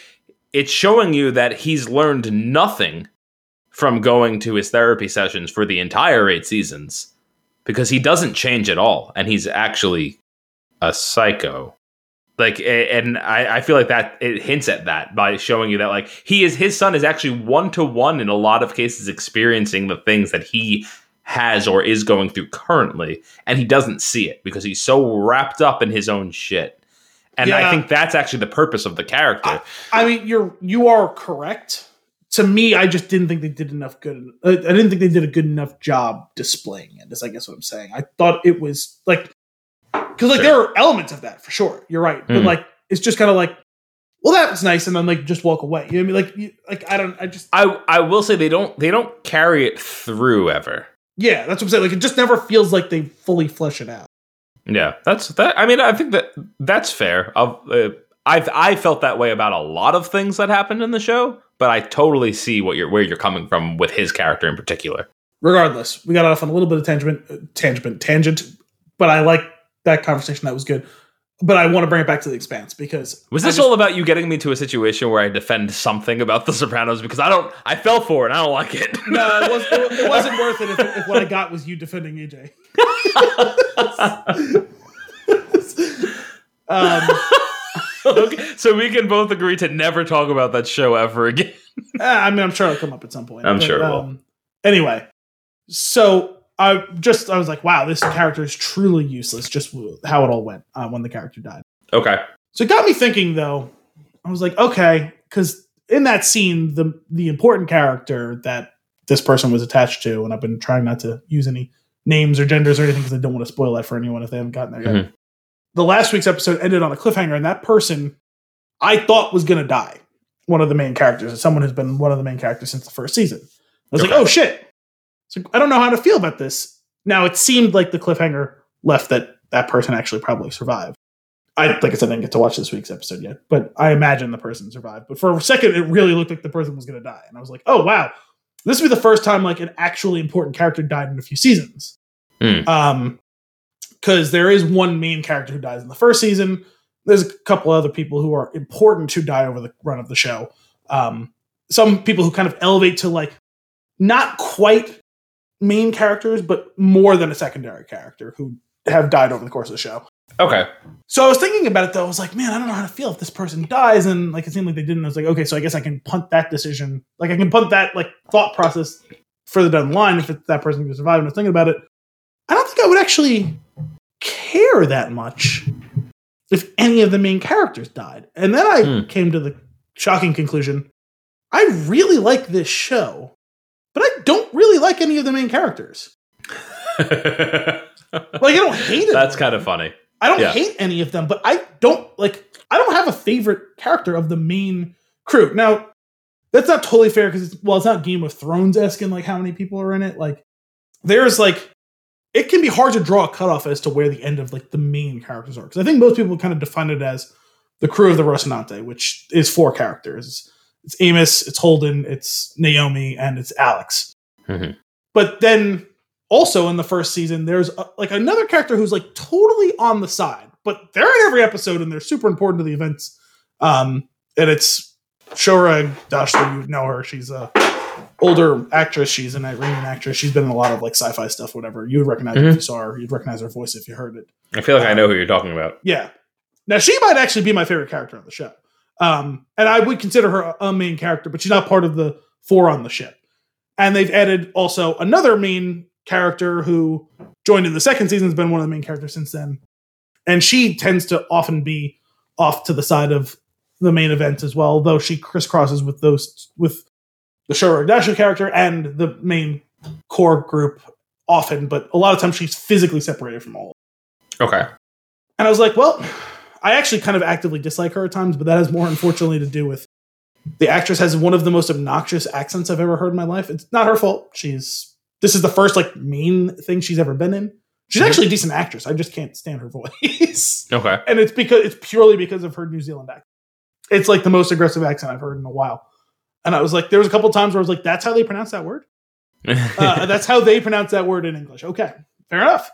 it's showing you that he's learned nothing from going to his therapy sessions for the entire 8 seasons because he doesn't change at all and he's actually a psycho like and I, I feel like that it hints at that by showing you that like he is his son is actually one to one in a lot of cases experiencing the things that he has or is going through currently and he doesn't see it because he's so wrapped up in his own shit and i think that's actually the purpose of the character I mean, you're you are correct to me, I just didn't think they did enough good. I didn't think they did a good enough job displaying it. Is I guess what I'm saying. I thought it was like because like Sure. there are elements of that for sure. You're right, but Mhm. like it's just kind of like, well, that was nice, and then like just walk away. You know what I mean? Like, you, like I don't. I just I I will say they don't they don't carry it through ever. yeah, that's what I'm saying. Like it just never feels like they fully flesh it out. Yeah, that's that. I mean, I think that that's fair. I've uh, I've I felt that way about a lot of things that happened in the show, but I totally see what you're where you're coming from with his character in particular. regardless, we got off on a little bit of tangent, uh, tangent, tangent, but I like that conversation. That was good. But I want to bring it back to the expanse because Was this just- all about you getting me to a situation where I defend something about The Sopranos because I don't I fell for it. and I don't like it. No, it, was, it, it wasn't worth it if, if what I got was you defending AJ. Um, okay, so we can both agree to never talk about that show ever again. I mean, I'm sure it'll come up at some point. I'm sure it will. um, Anyway, so I just I was like, wow, this character is truly useless. Just how it all went uh, when the character died. Okay. So it got me thinking, though. I was like, okay, because in that scene, the the important character that this person was attached to, and I've been trying not to use any names or genders or anything because I don't want to spoil that for anyone if they haven't gotten there yet. Mhm. The last week's episode ended on a cliffhanger, and that person I thought was going to die. One of the main characters, someone who's been one of the main characters since the first season. I was Okay. like, oh shit. So I don't know how to feel about this. Now it seemed like the cliffhanger left that that person actually probably survived. I like I said, I didn't get to watch this week's episode yet, but I imagine the person survived. But for a second, it really looked like the person was going to die, and I was like, "Oh wow, this would be the first time like an actually important character died in a few seasons." Hmm. Um, because there is one main character who dies in the first season. There's a couple other people who are important who die over the run of the show. Um, some people who kind of elevate to like not quite main characters, but more than a secondary character who have died over the course of the show. Okay. So I was thinking about it though. I was like, man, I don't know how to feel if this person dies, and like it seemed like they didn't. I was like, okay, so I guess I can punt that decision. Like I can punt that like thought process further down the line if it, that person can survive. And I was thinking about it. I don't think I would actually care that much if any of the main characters died. And then I Hmm. came to the shocking conclusion: I really like this show, but I don't really like any of the main characters. Like I don't hate it. That's kind of funny. I don't Yeah. hate any of them, but I don't like. I don't have a favorite character of the main crew. Now, that's not totally fair because well, it's not Game of Thrones esque in like how many people are in it. Like, there's like, it can be hard to draw a cutoff as to where the end of like the main characters are because I think most people kind of define it as the crew of the Rocinante, which is four characters. It's Amos, it's Holden, it's Naomi, and it's Alex. Mhm. But then also in the first season, there's uh like another character who's like totally on the side, but they're in every episode and they're super important to the events. Um, and it's Shohreh Aghdashloo. You know her. She's a older actress. She's an Iranian actress. She's been in a lot of like sci-fi stuff, whatever. You would recognize her if you saw her. You'd recognize her voice if you heard it. I feel like I know who you're talking about. Yeah. Now she might actually be my favorite character on the show. Um, and I would consider her a, main character, but she's not part of the four on the ship. And they've added also another main character who joined in the second season, has been one of the main characters since then. And she tends to often be off to the side of the main event as well, though she crisscrosses with those with the Shohreh Aghdashloo character and the main core group often, but a lot of times she's physically separated from all Okay. and I was like, well, I actually kind of actively dislike her at times, but that has more, unfortunately, to do with the actress has one of the most obnoxious accents I've ever heard in my life. It's not her fault. She's this is the first like main thing she's ever been in. She's actually a decent actress. I just can't stand her voice, Okay. and it's because it's purely because of her New Zealand accent. It's like the most aggressive accent I've heard in a while. And I was like, there was a couple times where I was like, that's how they pronounce that word uh, that's how they pronounce that word in English. Okay, fair enough.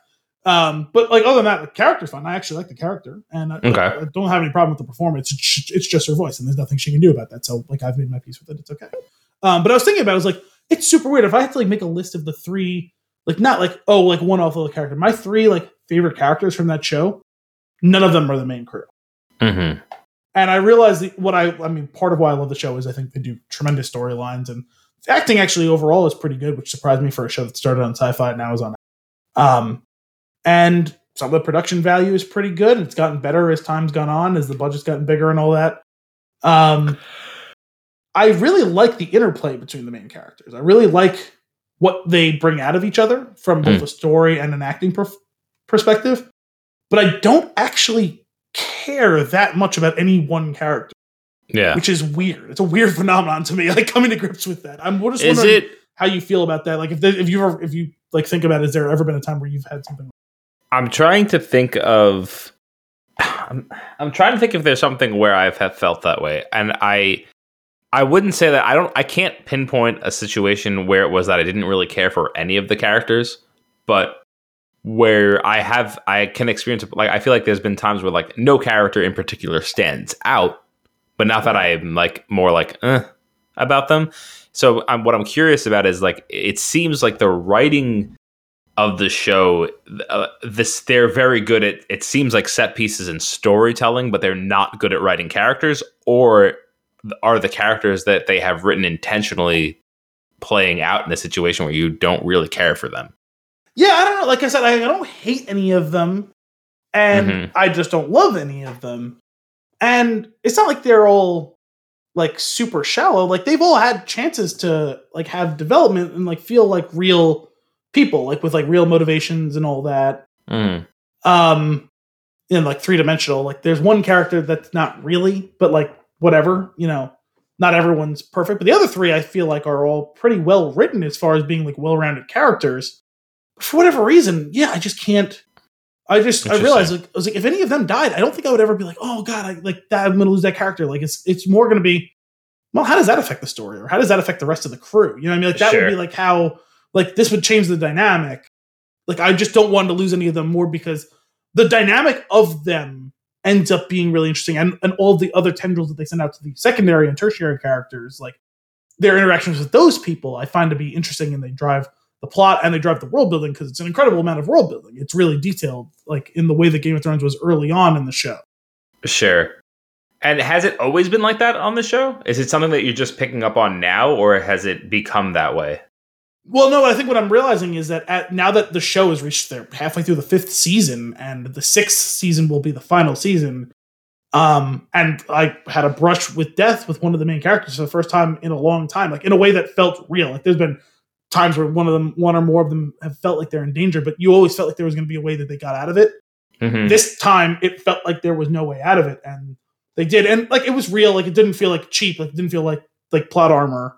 Um, but like other than that, the character's fun. I actually like the character, and I, Okay. I don't have any problem with the performance. It's, it's just her voice, and there's nothing she can do about that. So like I've made my peace with it. It's okay. Um, but I was thinking about, it, I was like, it's super weird. If I had to like make a list of the three, like not like oh like one off of the character, my three like favorite characters from that show, none of them are the main crew. hmm And I realized that what I, I mean, part of why I love the show is I think they do tremendous storylines and acting actually overall is pretty good, which surprised me for a show that started on sci-fi and now is on. Um, and some of the production value is pretty good. It's gotten better as time's gone on, as the budget's gotten bigger and all that. Um, I really like the interplay between the main characters. I really like what they bring out of each other from both Mm. a story and an acting perf- perspective. But I don't actually care that much about any one character, Yeah. which is weird. It's a weird phenomenon to me. Like coming to grips with that. I'm just Is wondering it? how you feel about that. Like if if you ever if you like think about, it, has there ever been a time where you've had something? I'm trying to think of. I'm, I'm trying to think if there's something where I've have felt that way, and I, I wouldn't say that I don't. I can't pinpoint a situation where it was that I didn't really care for any of the characters, but where I have, I can experience like I feel like there's been times where like no character in particular stands out, but not that I'm like more like eh, about them. So I'm, what I'm curious about is like it seems like the writing of the show uh, this they're very good at it seems like set pieces and storytelling but they're not good at writing characters or are the characters that they have written intentionally playing out in a situation where you don't really care for them Yeah, I don't know. Like I said, I, I don't hate any of them, and Mhm. I just don't love any of them. And it's not like they're all like super shallow. Like they've all had chances to like have development and like feel like real people, like with like real motivations and all that. mm. Um, in like three dimensional. Like there's one character that's not really, but like whatever, you know. Not everyone's perfect, but the other three I feel like are all pretty well written as far as being like well-rounded characters for whatever reason, yeah, I just can't. I just I realized like I was like if any of them died, I don't think I would ever be like, oh god, I like that. I'm gonna lose that character. Like it's it's more gonna be, well, how does that affect the story, or how does that affect the rest of the crew? You know what I mean? Like that Sure. would be like how like this would change the dynamic. Like I just don't want to lose any of them more because the dynamic of them ends up being really interesting, and and all the other tendrils that they send out to the secondary and tertiary characters, like their interactions with those people, I find to be interesting, and they drive the plot and they drive the world building because it's an incredible amount of world building. It's really detailed, like in the way that Game of Thrones was early on in the show. sure and has it always been like that on the show is it something that you're just picking up on now or has it become that way Well, no, I think what I'm realizing is that at, now that the show has reached their halfway through the fifth season, and the sixth season will be the final season. Um, and I had a brush with death with one of the main characters for the first time in a long time, like in a way that felt real. Like there's been times where one of them, one or more of them, have felt like they're in danger, but you always felt like there was going to be a way that they got out of it. Mhm. This time, it felt like there was no way out of it, and they did, and like it was real. Like it didn't feel like cheap. Like it didn't feel like like plot armor.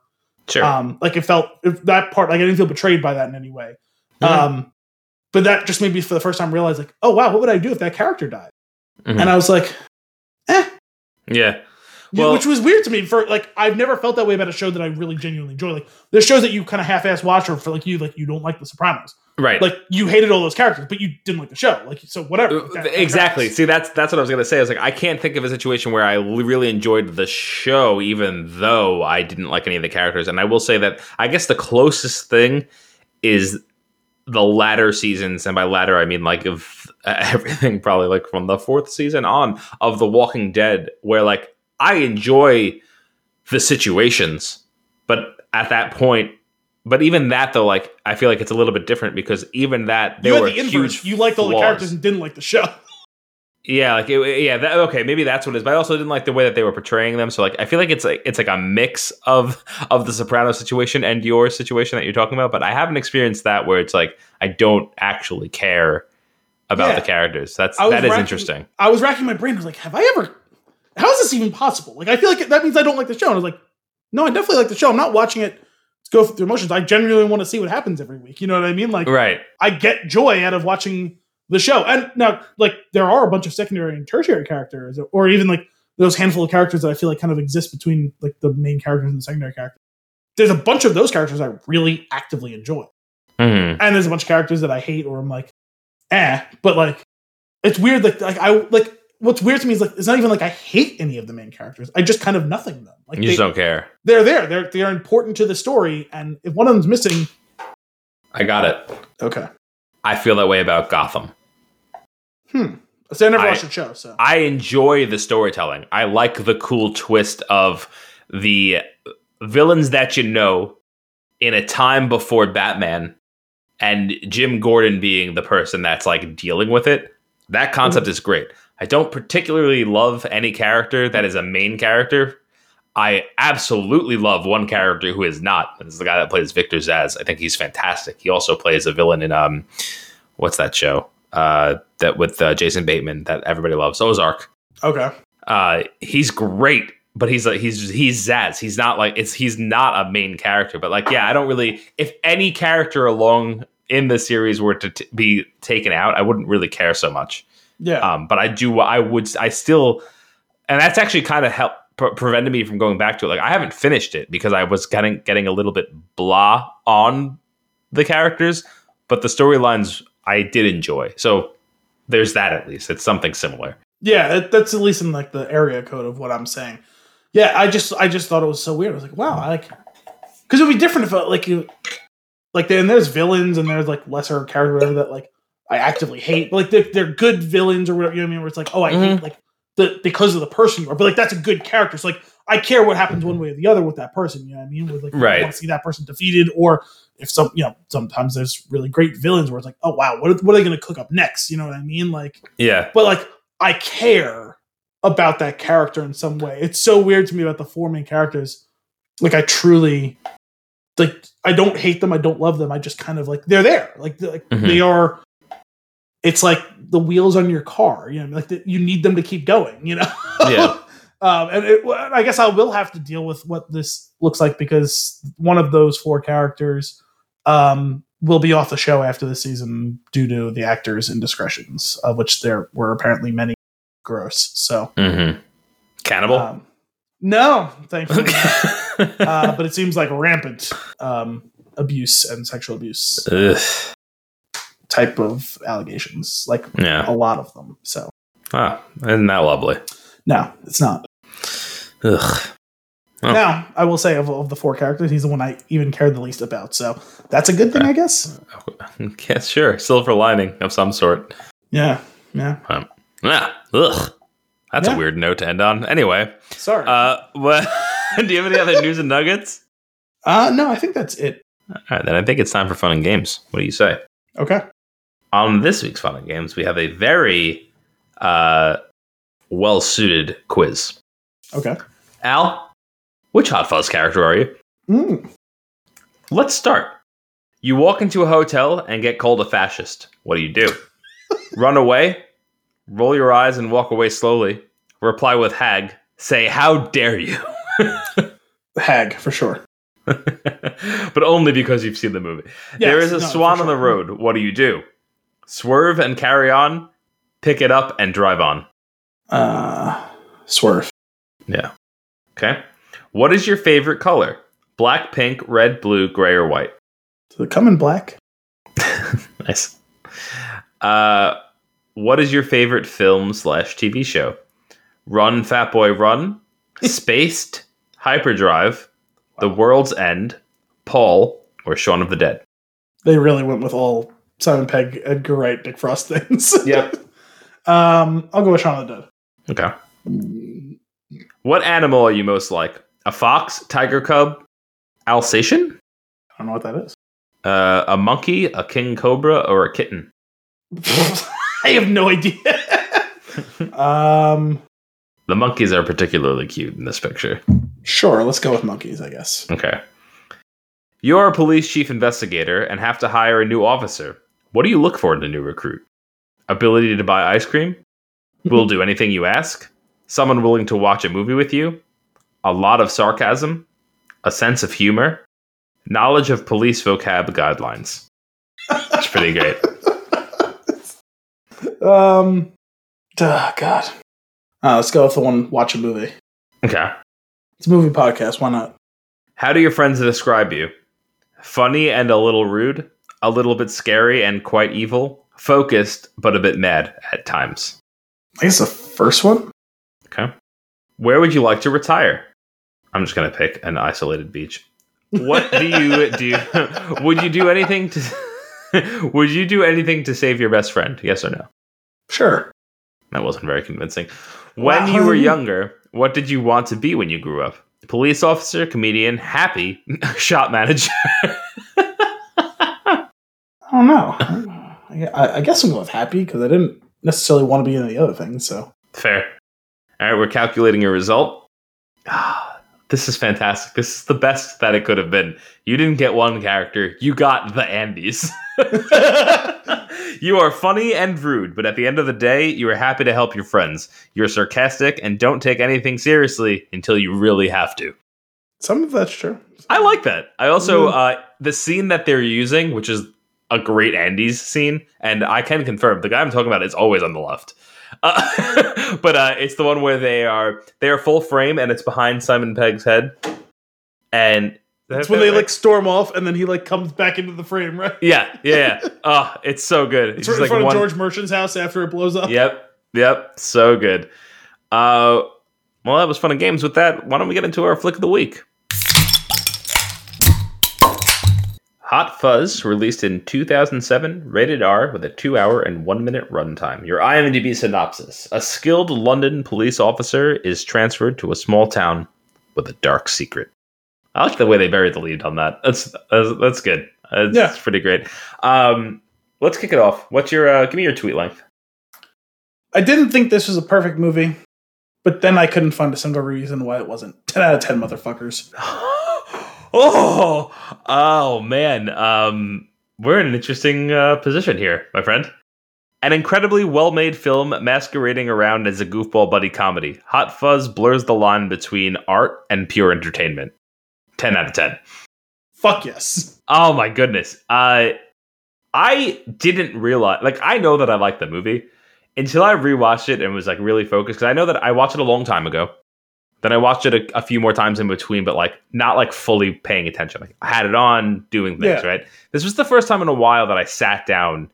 Sure Um, like it felt if that part, like I didn't feel betrayed by that in any way. Mhm. Um, but that just made me for the first time realize, like, oh wow, what would I do if that character died? Mhm. And I was like, eh, yeah Well- which was weird to me. For like, I've never felt that way about a show that I really genuinely enjoy. Like, there's shows that you kind of half-ass watch, or for like you, like you don't like The Sopranos, right like you hated all those characters, but you didn't like the show. Like, so whatever. Uh, Like, that- that exactly. counts. See, that's that's what I was gonna say. I was like, I can't think of a situation where I really enjoyed the show, even though I didn't like any of the characters. And I will say that I guess the closest thing is the latter seasons, and by latter I mean like of uh, everything, probably like from the fourth season on of The Walking Dead, where like I enjoy the situations, but at that point. But even that, though, like I feel like it's a little bit different because even that there You were the huge. You liked all the characters and didn't like the show. Yeah, like it, yeah, that, okay, maybe that's what it is. But I also didn't like the way that they were portraying them. So like, I feel like it's like it's like a mix of of the Soprano situation and your situation that you're talking about. But I haven't experienced that where it's like I don't actually care about Yeah. the characters. That's that is racking- interesting. I was racking my brain. I was like, have I ever? How is this even possible? Like, I feel like that means I don't like the show. And I was like, no, I definitely like the show. I'm not watching it to go through emotions. I genuinely want to see what happens every week. You know what I mean? Like, Right. I get joy out of watching the show. And now, like, there are a bunch of secondary and tertiary characters, or even like those handful of characters that I feel like kind of exist between like the main characters and the secondary characters. There's a bunch of those characters I really actively enjoy Mhm. and there's a bunch of characters that I hate or I'm like, eh. But like, it's weird. Like, like I like what's weird to me is like it's not even like I hate any of the main characters. I just kind of nothing them. Like You they, just don't care. they're there. They're they're important to the story, and if one of them's missing, I got it. okay. I feel that way about Gotham. Hmm. So I never watched the show. So I enjoy the storytelling. I like the cool twist of the villains that you know in a time before Batman and Jim Gordon being the person that's like dealing with it. That concept is great. I don't particularly love any character that is a main character. I absolutely love one character who is not. This is the guy that plays Victor Zsasz. I think he's fantastic. He also plays a villain in um, what's that show? Uh, that with uh, Jason Bateman that everybody loves, Ozark. Okay. Uh, he's great, but he's like he's he's Zsasz. He's not like it's he's not a main character, but like yeah, I don't really. If any character along in the series were to t- be taken out, I wouldn't really care so much. Yeah. Um, but I do. I would. I still, and that's actually kind of helped pre- prevented me from going back to it. Like I haven't finished it because I was getting getting a little bit blah on the characters, but the storylines I did enjoy. So there's that at least. It's something similar. Yeah, that's at least in like the area code of what I'm saying. Yeah, I just I just thought it was so weird. I was like, wow, I like because it would be different if uh, like you like then there's villains and there's like lesser character whatever that like I actively hate. But, like they're, they're good villains or whatever you know what I mean. Where it's like, oh, I hate like the because of the person you are, but like that's a good character. So like I care what happens one way or the other with that person. You know what I mean? With like Right. I want to see that person defeated, or if some you know sometimes there's really great villains where it's like, oh wow, what are, what are they going to cook up next? You know what I mean? Like Yeah. but like I care about that character in some way. It's so weird to me about the four main characters. Like I truly like I don't hate them, I don't love them. I just kind of like they're there. Like like Mhm. they are it's like the wheels on your car, you know, like the, you need them to keep going, you know. Yeah. um and it, I guess I will have to deal with what this looks like because one of those four characters um will be off the show after the season due to the actors' indiscretions, of which there were apparently many gross. So, Mm-hmm. Cannibal. um, no, thankfully, uh, but it seems like rampant um, abuse and sexual abuse Ugh. Type of allegations, like Yeah. a lot of them. So, Ah, isn't that lovely? no, it's not. Ugh. Oh. Now, I will say of, of the four characters, he's the one I even cared the least about. So that's a good thing, I guess. Yeah, sure. Silver lining of some sort. Yeah, yeah. Ah, ugh. That's Yeah. a weird note to end on. Anyway, Sorry. uh, what? do you have any other news and nuggets? uh, no, I think that's it. All right, then I think it's time for fun and games. What do you say? Okay. On this week's fun and games, we have a very uh, well suited quiz. Okay. Al, which Hot Fuzz character are you? Mm. Let's start. You walk into a hotel and get called a fascist. What do you do? Run away, roll your eyes and walk away slowly, reply with hag, say, How dare you? Hag, for sure. but only because you've seen the movie. there Yes, is a no, swan for on the road. What do you do? Swerve and carry on, pick it up and drive on. Uh, swerve. Yeah. Okay. What is your favorite color? Black, pink, red, blue, gray, or white? Does it come in black? Nice. Uh, what is your favorite film slash TV show? Run, Fat Boy, Run, Spaced, Hyperdrive, The World's End, Paul, or Shaun of the Dead? They really went with all Simon Pegg, Edgar Wright, Nick Frost things. Yep. um, I'll go with Shaun of the Dead. Okay. What animal are you most like? A fox, tiger cub, Alsatian, I don't know what that is. uh, a monkey, a king cobra, or a kitten? I have no idea. um, The monkeys are particularly cute in this picture. sure, let's go with monkeys, I guess. Okay. You're a police chief investigator and have to hire a new officer. What do you look for in a new recruit? Ability to buy ice cream? Will do anything you ask? Someone willing to watch a movie with you? A lot of sarcasm? A sense of humor? Knowledge of police vocab guidelines. That's pretty great. Um, oh, God. Uh, let's go with the one watch a movie. Okay. It's a movie podcast. Why not? How do your friends describe you? Funny and a little rude, a little bit scary and quite evil, focused but a bit mad at times. I guess the first one. Okay. Where would you like to retire? I'm just going to pick an isolated beach. What do you do? would you do anything to Would you do anything to save your best friend? Yes or no? Sure. That wasn't very convincing. When you were um, younger, what did you want to be when you grew up? Police officer, comedian, happy, shop manager. I don't know. I, I guess I'm going with happy because I didn't necessarily want to be in any the other thing. So Fair. All right, we're calculating your result. Ah, This is fantastic. This is the best that it could have been. You didn't get one character, you got the Andys. you are funny and rude, but at the end of the day, you are happy to help your friends. You're sarcastic and don't take anything seriously until you really have to. Some of that's true. I like that. I also Mm. uh the scene that they're using, which is a great Andys scene, and I can confirm the guy I'm talking about is always on the left. Uh, but uh, it's the one where they are they are full frame and it's behind Simon Pegg's head, and That's when they like storm off, and then he like comes back into the frame, right? yeah yeah yeah. oh it's so good. It's just right in front one- of George Merchant's house after it blows up. Yep yep so good. Uh, well that was fun and games. With that, why don't we get into our flick of the week? Hot Fuzz, released in 2007, rated R with a 2 hour and 1 minute runtime. Your IMDb synopsis A skilled London police officer is transferred to a small town with a dark secret. I like the way they buried the lead on that. That's that's, that's good. That's Yeah. pretty great. Um, let's kick it off. What's your uh, give me your tweet length? I didn't think this was a perfect movie, but then I couldn't find a single reason why it wasn't. Ten out of ten, motherfuckers. oh, oh man. Um, we're in an interesting uh, position here, my friend. An incredibly well-made film masquerading around as a goofball buddy comedy. Hot Fuzz blurs the line between art and pure entertainment. Ten out of ten. Fuck yes. Oh my goodness. Uh, I didn't realize. Like, I know that I liked the movie until I rewatched it and was like really focused because I know that I watched it a long time ago. Then I watched it a, a few more times in between, but like not like fully paying attention. Like I had it on doing things, Yeah. right? This was the first time in a while that I sat down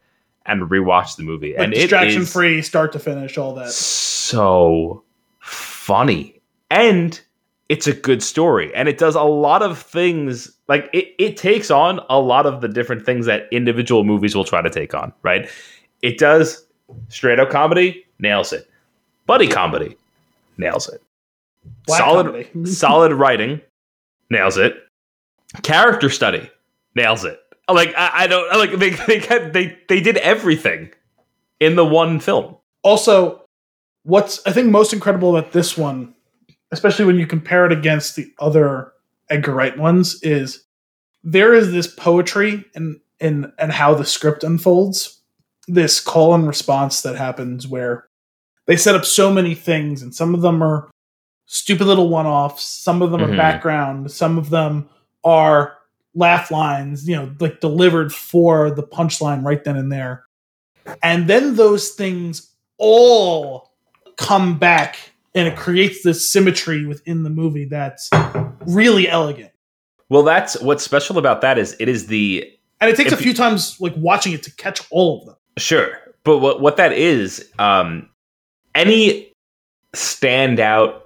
and rewatched the movie, Like and it distraction is free, start to finish, all that. so funny and it's a good story and it does a lot of things like it, it takes on a lot of the different things that individual movies will try to take on right it does straight up comedy nails it buddy comedy nails it Black solid solid writing. Nails it. Character study. Nails it. Like i, I don't like they they, kept, they they did everything in the one film. Also, what's I think most incredible about this one, especially when you compare it against the other Edgar Wright ones, is there is this poetry and in and how the script unfolds. This call and response that happens where they set up so many things, and some of them are stupid little one offs, some of them Mhm. are background, some of them are laugh lines, you know, like delivered for the punchline right then and there. And then those things all come back and it creates this symmetry within the movie that's really elegant. well that's what's special about that is it is the And it takes a few times like watching it to catch all of them. Sure, but what what that is, um, any standout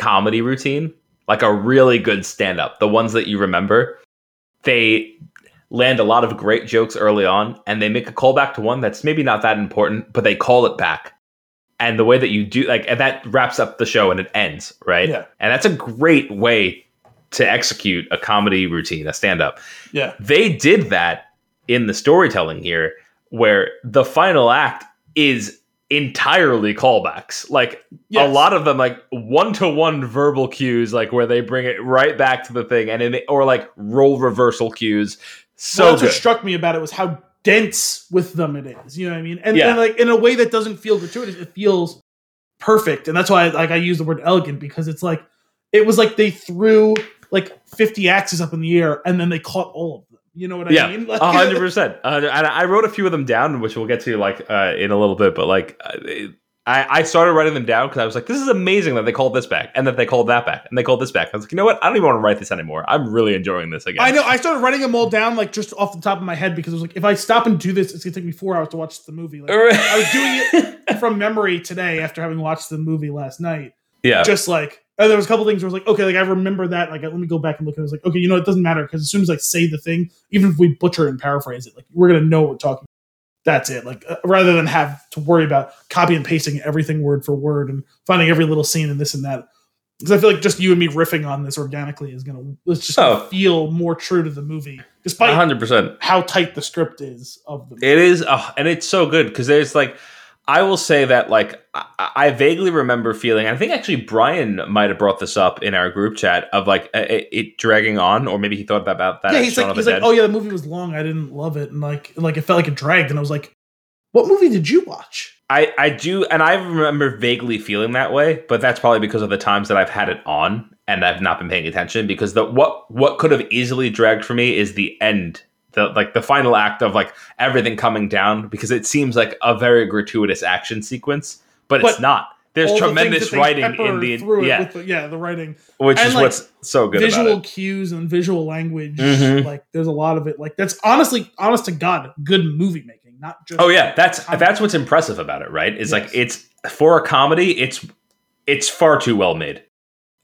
comedy routine, like a really good stand up, the ones that you remember, they land a lot of great jokes early on, and they make a callback to one that's maybe not that important, but they call it back. And the way that you do, like, and that wraps up the show and it ends, right? Yeah. And that's a great way to execute a comedy routine, a stand up Yeah. they did that in the storytelling here where the final act is entirely callbacks like a lot of them like one-to-one verbal cues like where they bring it right back to the thing and it, or like role reversal cues so well, that's good what struck me about it was how dense with them it is. You know what I mean? And, Yeah. and like in a way that doesn't feel gratuitous, it feels perfect. And that's why I, like I use the word elegant because it's like it was like they threw like 50 axes up in the air and then they caught all of them. You know what Yeah, I mean? Like, A hundred percent. And I wrote a few of them down, which we'll get to like uh, in a little bit. But like, uh, I, I started writing them down because I was like, this is amazing that they called this back, and that they called that back, and they called this back. I was like, you know what? I don't even want to write this anymore. I'm really enjoying this again. I know. I started writing them all down like just off the top of my head because it was like if I stop and do this, it's gonna take me four hours to watch the movie. Like, I was doing it from memory today after having watched the movie last night. yeah, Just like and there was a couple things where I was like, okay, like I remember that. Like let me go back and look. And I was like, okay, you know, it doesn't matter because as soon as I say the thing, even if we butcher and paraphrase it, like we're gonna know what we're talking. That's it. Like uh, rather than have to worry about copy and pasting everything word for word and finding every little scene and this and that. Because I feel like just you and me riffing on this organically is gonna it's just Oh. feel more true to the movie, despite hundred percent. how tight the script is of the movie. It is, uh, and it's so good because there's like, I will say that like I, I vaguely remember feeling. I think actually Brian might have brought this up in our group chat of like it, it dragging on, or maybe he thought about that. yeah, he's like, he's like, oh yeah, the movie was long. I didn't love it, and like, like it felt like it dragged. And I was like, what movie did you watch? I, I do, and I remember vaguely feeling that way, but that's probably because of the times that I've had it on and I've not been paying attention. Because the what what could have easily dragged for me is the end, the like the final act of like everything coming down, because it seems like a very gratuitous action sequence, but, it's not. There's the tremendous they writing in the yeah, the, yeah, the writing, which and, is like, what's so good visual about it. cues and visual language. Mhm. Like, there's a lot of it. Like, that's honestly, honest to God, good movie making, not just. Oh yeah, that's comedy. that's what's impressive about it, right? Is like it's for a comedy, it's it's far too well made.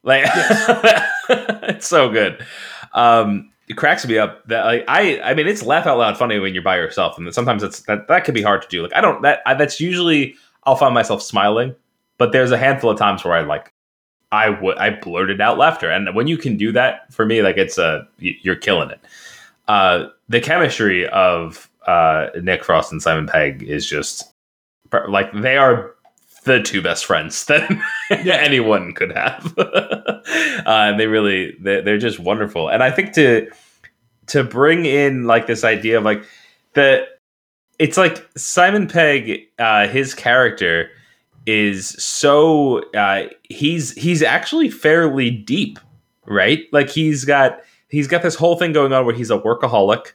Like it's so good. Um it cracks me up that like I I mean it's laugh out loud funny when you're by yourself and sometimes it's that that can be hard to do. Like I don't that I, that's usually I'll find myself smiling, but there's a handful of times where I like I would I blurted out laughter and when you can do that for me like it's a you're killing it. Uh the chemistry of uh Nick Frost and Simon Pegg is just like they are the two best friends that anyone could have. uh, and they really they're, they're just wonderful. And I think to to bring in like this idea of like the it's like Simon Pegg, uh, his character is so uh, he's he's actually fairly deep, right? Like he's got he's got this whole thing going on where he's a workaholic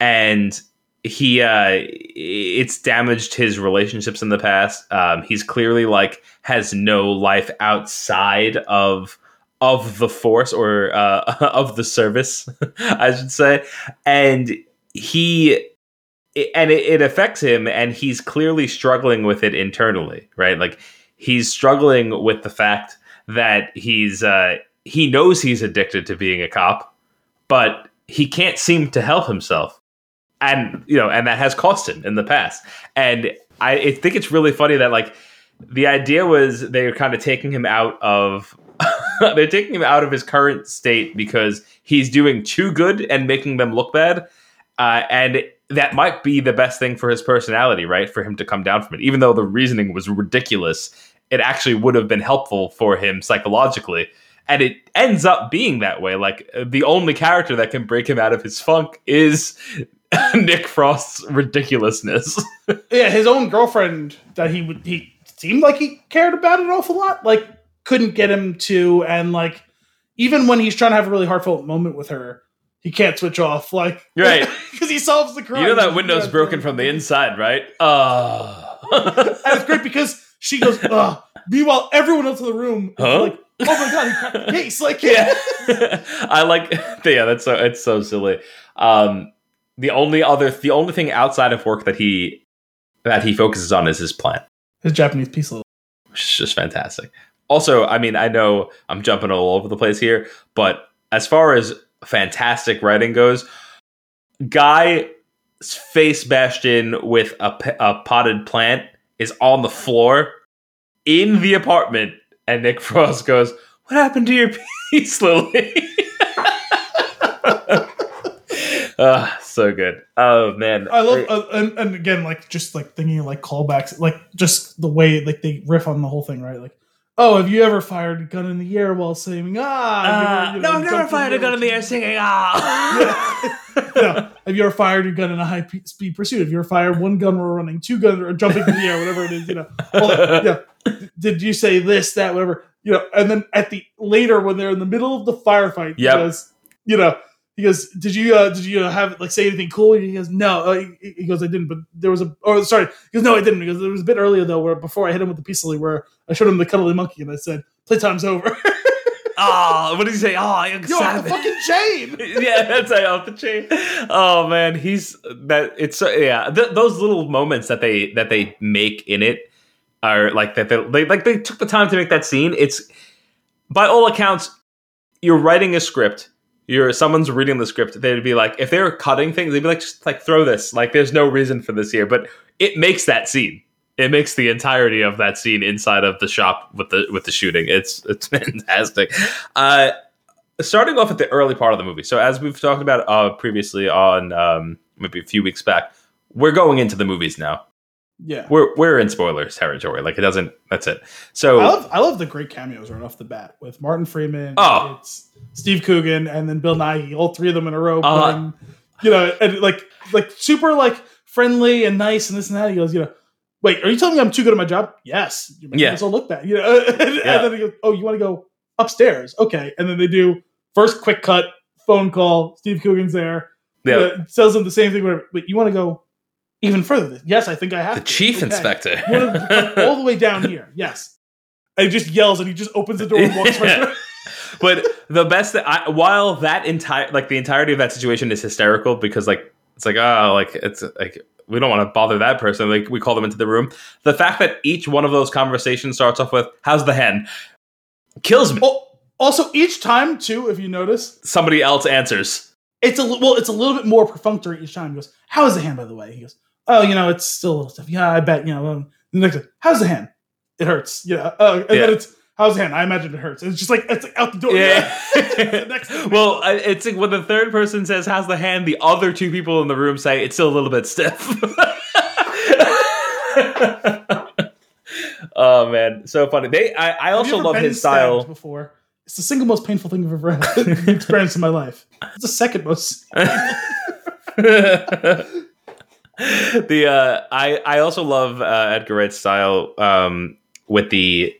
and he uh it's damaged his relationships in the past. Um he's clearly like has no life outside of of the force or uh of the service i should say. And he and it, it affects him and he's clearly struggling with it internally right? Like he's struggling with the fact that he's uh he knows he's addicted to being a cop but he can't seem to help himself and you know and that has cost him in the past. And i, think it's really funny that like the idea was they're kind of taking him out of they're taking him out of his current state because he's doing too good and making them look bad uh, and that might be the best thing for his personality right? For him to come down from it. Even though the reasoning was ridiculous it actually would have been helpful for him psychologically. And it ends up being that way. Like the only character that can break him out of his funk is Nick Frost's ridiculousness. yeah, his own girlfriend that he would he seemed like he cared about an awful lot. Like couldn't get him to, and like even when he's trying to have a really heartfelt moment with her, he can't switch off. Like Right. because he solves the crime. you know that window's broken from the inside, right? Uh. And it's great because she goes, Ugh. Meanwhile, everyone else in the room Huh? like, oh my god, he cracked the case. Like, yeah. I like yeah, that's so it's so silly. Um the only other the only thing outside of work that he that he focuses on is his plant. his Japanese peace lily. which is just fantastic. Also, I mean, I know I'm jumping all over the place here, but as far as fantastic writing goes, Guy's face bashed in with a, a potted plant is on the floor in the apartment, and Nick Frost goes, "What happened to your peace Lily?" Ah, so good. Oh man, I love, uh, and, and again, like just like thinking like callbacks, like just the way like they riff on the whole thing, right? Like, oh, have you ever fired a gun in the air while singing? ah? Uh, you know, no, I've never fired a gun in the air singing ah. You know, have you ever fired your gun in a high pe- speed pursuit? Have you ever fired one gun while running, two guns or jumping in the air, whatever it is? You know, well, yeah. Did you say this, that, whatever? You know, and then at the later when they're in the middle of the firefight, Yep. he you know, he goes, "Did you uh, did you uh, have like say anything cool?" He goes, "No." Uh, he, he goes, "I didn't." But there was a oh sorry. He goes, "No, I didn't." Because there was a bit earlier though where before I hit him with the pistol, where I showed him the cuddly monkey and I said, "Playtime's over." Ah, what did he say? Oh, Yo, the fucking chain. yeah, that's like off the chain. Oh man, he's that. It's so yeah. Th- those little moments that they that they make in it are like that. They, they like they took the time to make that scene. It's by all accounts, you're writing a script. You're someone's reading the script. They'd be like, if they were cutting things, they'd be like, just like throw this. Like, there's no reason for this here, but it makes that scene. It makes the entirety of that scene inside of the shop with the with the shooting. It's it's fantastic. Uh, starting off at the early part of the movie. So as we've talked about uh, previously on um, maybe a few weeks back, we're going into the movies now. Yeah. we're we're in spoilers territory. Like it doesn't. That's it. So I love I love the great cameos right off the bat with Martin Freeman. Oh. it's Steve Coogan and then Bill Nighy, all three of them in a row. Playing, you know, and like like super like friendly and nice and this and that. He goes, you know, wait, are you telling me I'm too good at my job? Yes. You might Yeah. as well look that. You know, and, and then he goes, oh, you want to go upstairs? Okay, and then they do first quick cut phone call. Steve Coogan's there. yeah, uh, tells them the same thing. Whatever. But you want to go even further? Yes, I think I have. the to. chief Okay. inspector. You want to come all the way down here? Yes. And he just yells and he just opens the door and walks right through. but the best that I, while that entire like the entirety of that situation is hysterical because like it's like oh like it's like we don't want to bother that person like we call them into the room the fact that each one of those conversations starts off with how's the hen kills me Oh, also, each time too, if you notice, somebody else answers it's a well, it's a little bit more perfunctory each time. He goes, "How is the hen by the way?" He goes, "Oh, you know, it's still a little stiff. Yeah, I bet. You know." Um, the next, how's the hand? It hurts. Yeah. Uh, and Yeah. then it's how's the hand? I imagine it hurts. It's just like it's like out the door. yeah The well it's like when the third person says how's the hand the other two people in the room say it's still a little bit stiff oh man so funny they i, I also love his style Before, it's the single most painful thing I've ever experienced in my life. It's the second most. the uh i i also love uh edgar wright's style um with the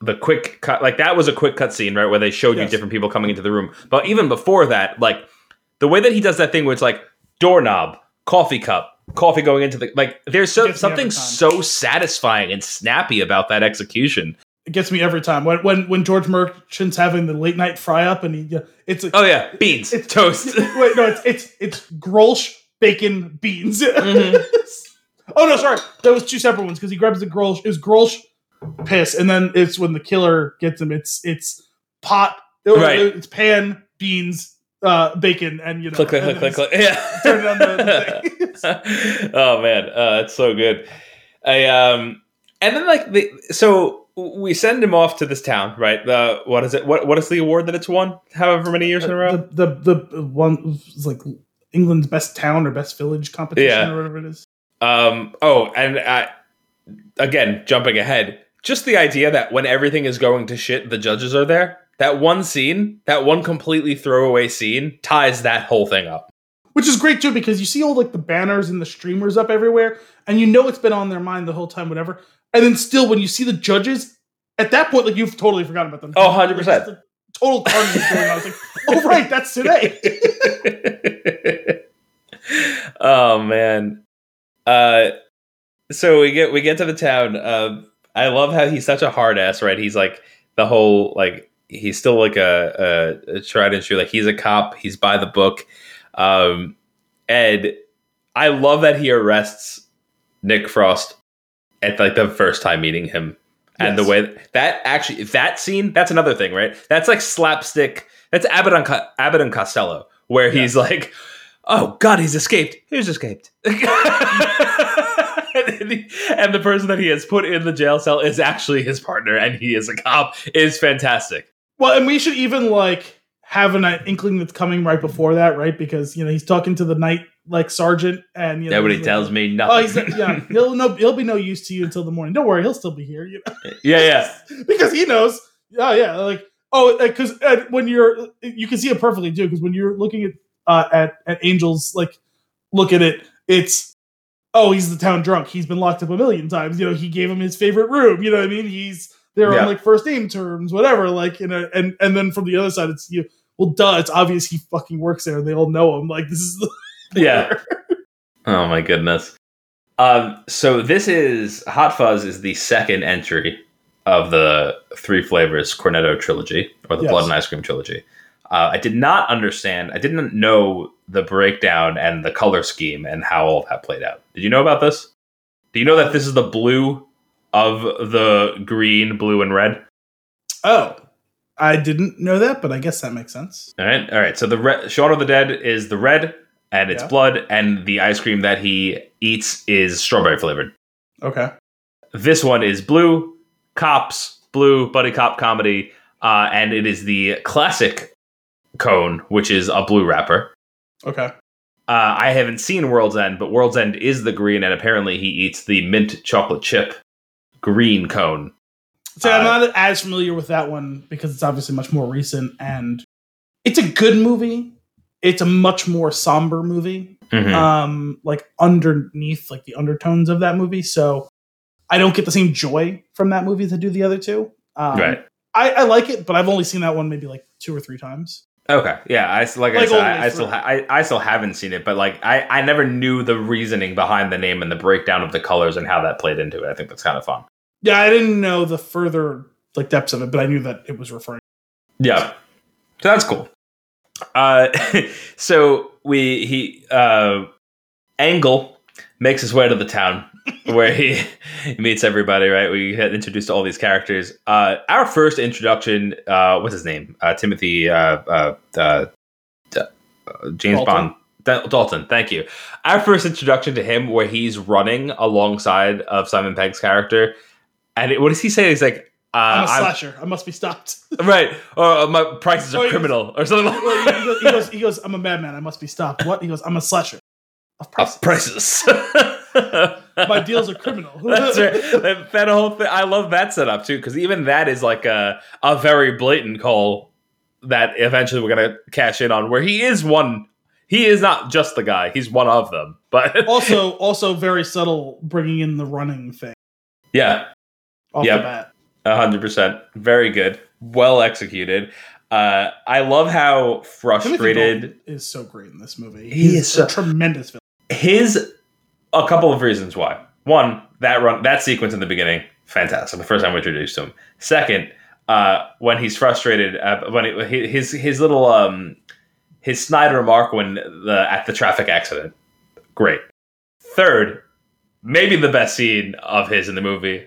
the quick cut like that was a quick cut scene right where they showed you different people coming into the room. But even before that like the way that he does that thing where it's like doorknob coffee cup coffee going into the like there's so, Gets me every something so satisfying and snappy about that execution. It gets me every time. When when when George Merchant's having the late night fry up and he it's a, oh yeah. Beans. It's- toast. Wait no it's it's it's Grolsch bacon beans. Mhm. oh no, sorry, that was two separate ones because he grabs the Grolsch. It was Grolsch piss, and then it's when the killer gets him. It's it's pot. Right. It's pan beans, uh, bacon, and you know. click click click click click yeah Turn on the, the oh man, uh, it's so good. I um, and then like the so we send him off to this town, right? The what is it? What what is the award that it's won? However many years in a row. the, the the one was like England's best town or best village competition Yeah. or whatever it is. Um. Oh, and uh, again, jumping ahead, just the idea that when everything is going to shit, the judges are there. That one scene, that one completely throwaway scene, ties that whole thing up. Which is great too because you see all like the banners and the streamers up everywhere, and you know it's been on their mind the whole time, whatever. And then still, when you see the judges, at that point, like you've totally forgotten about them. Oh, 100%. Like, just the Total is going on. It's like, oh right, that's today. oh man. Uh so we get we get to the town. Um I love how he's such a hard ass, right? He's like the whole like he's still like a, a, a tried and true, like he's a cop, he's by the book. Um and I love that he arrests Nick Frost at like the first time meeting him. And the way that actually that scene, that's another thing, right? That's like slapstick. That's Abbott and, Co- Abbott and Costello, where he's like, "Oh God, he's escaped. He's escaped." and, he- and the person that he has put in the jail cell is actually his partner, and he is a cop. Is fantastic. Well, and we should even like have an uh, inkling that's coming right before that, right? Because you know he's talking to the night like sergeant, and you know Nobody he's tells like, me nothing. Oh, he's yeah. He'll no. He'll be no use to you until the morning. Don't worry, he'll still be here. You know? yeah, yeah. because he knows. Oh yeah, like oh, because uh, when you're, you can see it perfectly too. Because when you're looking at uh, at at Angels, like look at it, it's oh, he's the town drunk. He's been locked up a million times. You know, he gave him his favorite room. You know what I mean? He's they're Yeah. on like first name terms, whatever. Like you know, and and then from the other side, it's you. Well, duh, it's obvious he fucking works there. And They all know him. Like this is the Yeah. Oh my goodness. Um, so this is Hot Fuzz is the second entry of the Three Flavors Cornetto trilogy or the Yes. Blood and Ice Cream trilogy. Uh, I did not understand. I didn't know the breakdown and the color scheme and how all that played out. Did you know about this? Do you know that this is the blue of the green, blue, and red? oh. I didn't know that, but I guess that makes sense. All right, all right. So the red, Shaun of the Dead is the red, and it's Yeah. blood, and the ice cream that he eats is strawberry flavored. Okay. This one is blue, cops, blue, buddy cop comedy, uh, and it is the classic cone, which is a blue wrapper. Okay. Uh, I haven't seen World's End, but World's End is the green, and apparently he eats the mint chocolate chip green cone. So I'm Uh, not as familiar with that one because it's obviously much more recent and it's a good movie. It's a much more somber movie. Mhm. Um, like underneath like the undertones of that movie. So I don't get the same joy from that movie to do the other two. Um, right. I, I like it, but I've only seen that one maybe like two or three times. Okay. Yeah. I s- like, I Like, said, I, I still ha- I, I still haven't seen it, but like I I never knew the reasoning behind the name and the breakdown of the colors and how that played into it. I think that's kind of fun. Yeah, I didn't know the further like depths of it, but I knew that it was referring. Yeah. So that's cool. Uh, so we he uh, Angel makes his way to the town where he meets everybody. Right, we get introduced to all these characters. Uh, our first introduction, uh, what's his name? Uh, Timothy uh, uh, uh, uh, James Dalton? Bond. Dalton, thank you. Our first introduction to him, where he's running alongside of Simon Pegg's character, and it, what does he say? He's like, I'm a I'm- slasher. I must be stopped. Right. Or uh, my prices are criminal or something like Well, he, goes, he goes, he goes, I'm a madman. I must be stopped. What? He goes, I'm a slasher. Of Of prices. prices. My deals are criminal. That's right. That, that whole thing. I love that setup too, because even that is like a a very blatant call that eventually we're gonna cash in on, where he is one. He is not just the guy; he's one of them. But also, also very subtle, bringing in the running thing yeah, off Yep. the bat. Hundred percent, very good, well executed. Uh, I love how frustrated is so great in this movie. He He's is so- a tremendous villain. his a couple of reasons why. One, that run that sequence in the beginning, fantastic. The first time we introduced him. Second, uh, when he's frustrated, uh, when it, his his little um, his snide remark when the at the traffic accident, great. Third, maybe the best scene of his in the movie.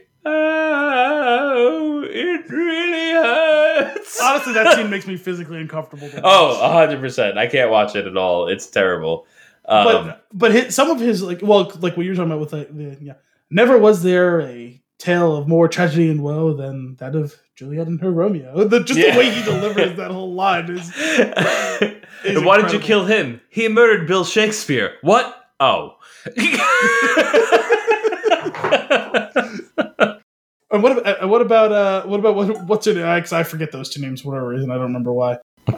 It really hurts. Honestly, that scene makes me physically uncomfortable. Oh, hundred percent. I can't watch it at all. It's terrible. Um, but but his, some of his like well like what you're talking about with the, the yeah never was there a tale of more tragedy and woe than that of Juliet and her Romeo. The, just Yeah. the way he delivers that whole line is And why did you kill him? He murdered Bill Shakespeare. What? Oh. And what about, uh, what about uh what about what, what's her name? Because I forget those two names for whatever reason. I don't remember why.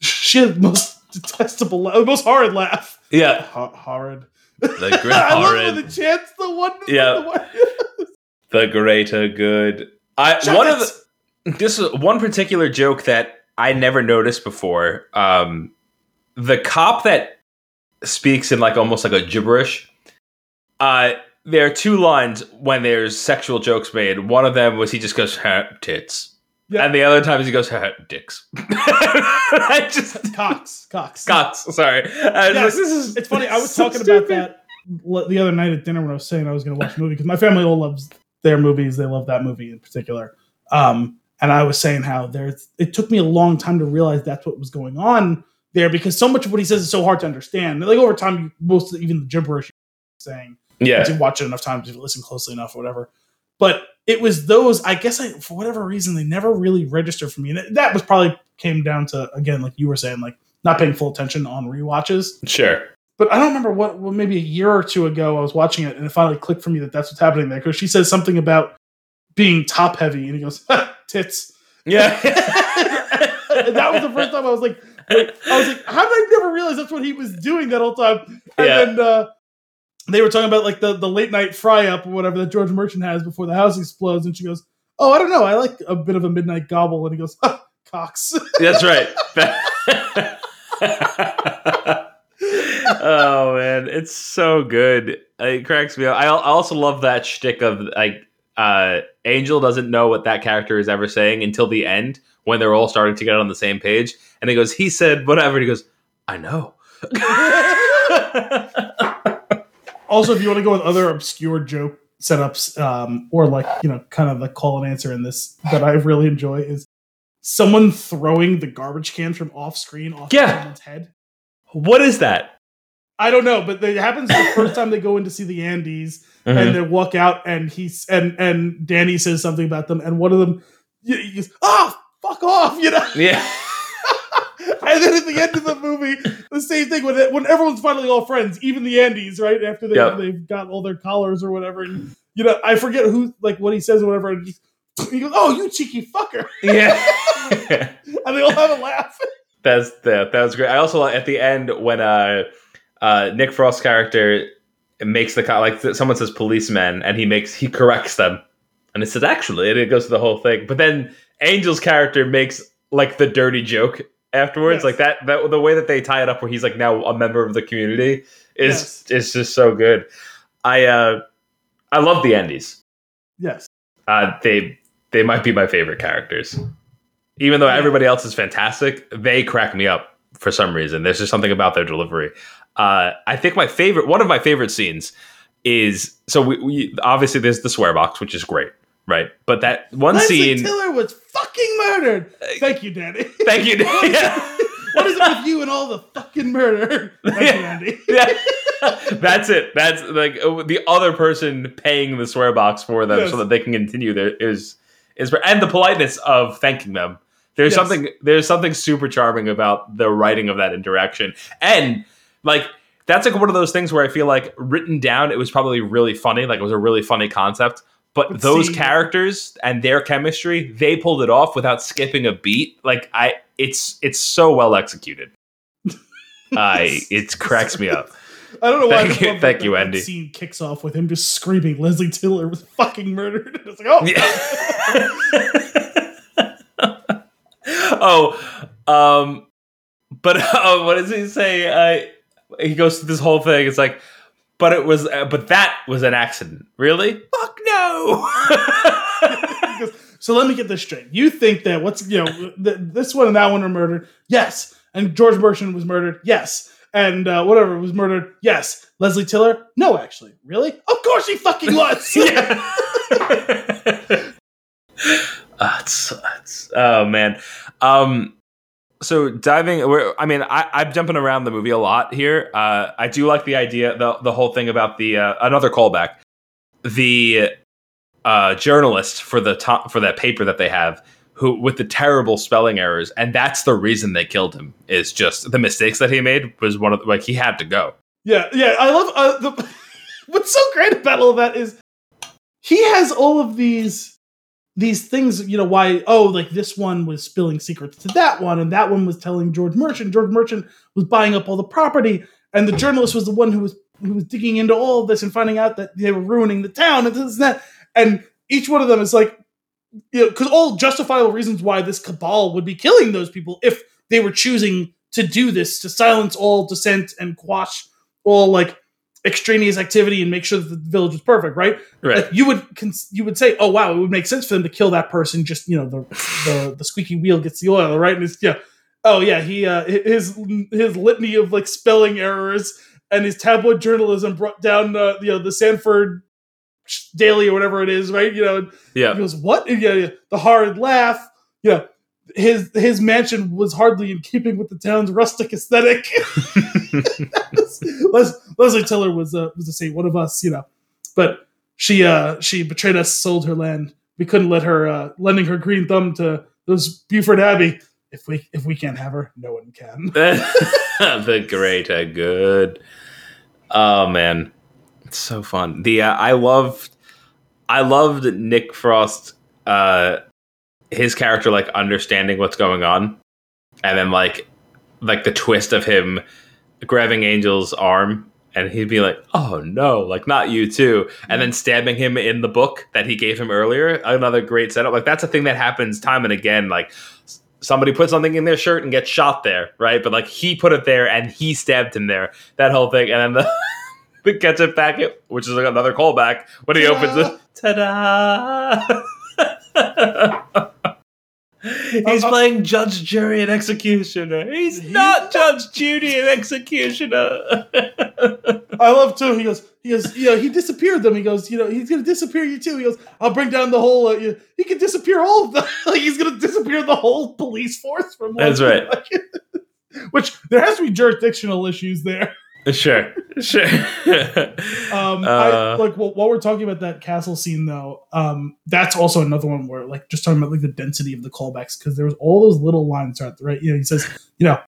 She had the most detestable, the most horrid laugh. yeah. Ho- horrid. The great I love horrid. the chance the one. Yeah. The one. The greater good. I Shut one it. of the, this is one particular joke that I never noticed before. Um, the cop that speaks in like almost like a gibberish. Uh, there are two lines when there's sexual jokes made. One of them was he just goes tits, Yeah. and the other times he goes "Huh, dicks. I just Cox. Cox. Cox. Sorry, I was Yes. like, this is It's funny. I was so talking about that the other night at dinner when I was saying I was going to watch a movie because my family all loves their movies. They love that movie in particular. Um, and I was saying how there's. It took me a long time to realize that's what was going on there because so much of what he says is so hard to understand. Like over time, most of the, even the gibberish saying Yeah, if you watch it enough times, you listen closely enough, or whatever. But it was those. I guess I, for whatever reason, they never really registered for me, and that was probably came down to again, like you were saying, like not paying full attention on rewatches. sure. But I don't remember what. Well, maybe a year or two ago, I was watching it, and it finally clicked for me that that's what's happening there because she says something about being top heavy, and he goes tits. Yeah, and that was the first time I was like, I was like, how did I never realize that's what he was doing that whole time? And Yeah. then uh, they were talking about like the, the late night fry up or whatever that George Merchant has before the house explodes, and she goes, "Oh, I don't know, I like a bit of a midnight gobble," and he goes, "Ah, "Cox." That's right. oh man, it's so good. It cracks me up. I I also love that shtick of like uh, Angel doesn't know what that character is ever saying until the end when they're all starting to get on the same page, and he goes, "He said whatever." And he goes, "I know." also, if you want to go with other obscure joke setups, um, or like you know, kind of like call and answer in this that I really enjoy is someone throwing the garbage can from off screen off Yeah. someone's head. what is that? I don't know, but it happens the first time they go in to see the Andys, Mm-hmm. and they walk out, and he's and and Danny says something about them, and one of them, he he goes, "Oh, fuck off," you know. yeah. and then at the end of the movie, the same thing when when everyone's finally all friends, even the Andys, right after they Yep. they've got all their collars or whatever. And, you know, I forget who like what he says or whatever. And he, he goes, "Oh, you cheeky fucker," yeah. and they all have a laugh. That's that. That was great. I also at the end when uh, uh, Nick Frost's character makes the like someone says policeman and he makes he corrects them and it says actually and it goes to the whole thing. But then Angel's character makes like the dirty joke afterwards, Yes. like that. That the way that they tie it up, where he's like now a member of the community, is Yes. is just so good. I uh, I love the Andys. Yes, Uh, they they might be my favorite characters. Even though Yeah. everybody else is fantastic, they crack me up for some reason. There's just something about their delivery. Uh, I think my favorite, one of my favorite scenes is so we, we obviously there's the swear box, which is great, right? But that one Leslie scene. Tiller was fucking murdered. Thank you, Danny. Thank you. yeah. what is it with you and all the fucking murder? Thank you, yeah. That's it. That's like uh, the other person paying the swear box for them Yes. so that they can continue their is is and the politeness of thanking them. There's Yes. something there's something super charming about the writing of that interaction. And like that's like one of those things where I feel like written down it was probably really funny, like it was a really funny concept. But, But those see- characters and their chemistry, they pulled it off without skipping a beat. Like I it's it's so well executed. I it cracks me up. I don't know why. Thank you- thank you, Andy. Scene kicks off with him just screaming, "Leslie Tiller was fucking murdered." It's like, oh, Yeah. oh, um, but uh, what does he say? Uh, he goes through this whole thing. It's like, but it was, uh, but that was an accident. Really? Fuck no. Goes, so let me get this straight. You think that what's you know th- this one and that one are murdered? Yes. And George Merchant was murdered? Yes. And uh, whatever was murdered? Yes. Leslie Tiller? No, actually. Really? Of course he fucking was. yeah. Ah, it's, it's, oh man. Um, so diving, we're, I mean, I, I'm jumping around the movie a lot here. Uh, I do like the idea, the the whole thing about the uh, another callback, the uh, journalist for the top for that paper that they have, who with the terrible spelling errors, and that's the reason they killed him. Is just the mistakes that he made was one of the, like he had to go. Yeah, yeah. I love uh, the. What's so great about all that is he has all of these these things. You know why? Oh, like this one was spilling secrets to that one, and that one was telling George Merchant. George Merchant was buying up all the property, and the journalist was the one who was who was digging into all of this and finding out that they were ruining the town and this and that. And each one of them is like, you know, because all justifiable reasons why this cabal would be killing those people if they were choosing to do this to silence all dissent and quash all like extraneous activity and make sure that the village was perfect, right? Right. Like you would cons- you would say, oh wow, it would make sense for them to kill that person. Just you know the the, the squeaky wheel gets the oil, right? And it's yeah, oh yeah, he uh, his his litany of like spelling errors and his tabloid journalism brought down uh, you know the Sandford Daily or whatever it is, right? You know, Yeah. he goes, "What?" And, yeah, yeah, the hard laugh. Yeah, his his mansion was hardly in keeping with the town's rustic aesthetic. Les- Leslie Tiller was uh, was the same one of us, you know, but she uh she betrayed us, sold her land. We couldn't let her uh, lending her green thumb to those Buford Abbey. If we if we can't have her, no one can. the greater good. Oh man, it's so fun. The uh, I loved, I loved Nick Frost, uh, his character like understanding what's going on, and then like, like the twist of him grabbing Angel's arm. And he'd be like, "Oh no, like not you too," and then stabbing him in the book that he gave him earlier. Another great setup. Like that's a thing that happens time and again. Like somebody put something in their shirt and gets shot there, right? But like he put it there and he stabbed him there. That whole thing, and then the, the ketchup packet, which is like another callback when he opens it. Ta-da! He's Uh, uh, playing judge, jury, and executioner. He's not judge, jury, and executioner. I love too. He goes, he goes, you know, he disappeared them. He goes, you know, he's gonna disappear you too. He goes, I'll bring down the whole. Uh, you- he can disappear all of the. like he's gonna disappear the whole police force from. That's right. Which there has to be jurisdictional issues there. Sure, sure. Um, Uh, I, like well, while we're talking about that castle scene, though, um, that's also another one where, like, just talking about like the density of the callbacks because there was all those little lines throughout the right. You know, he says, you know,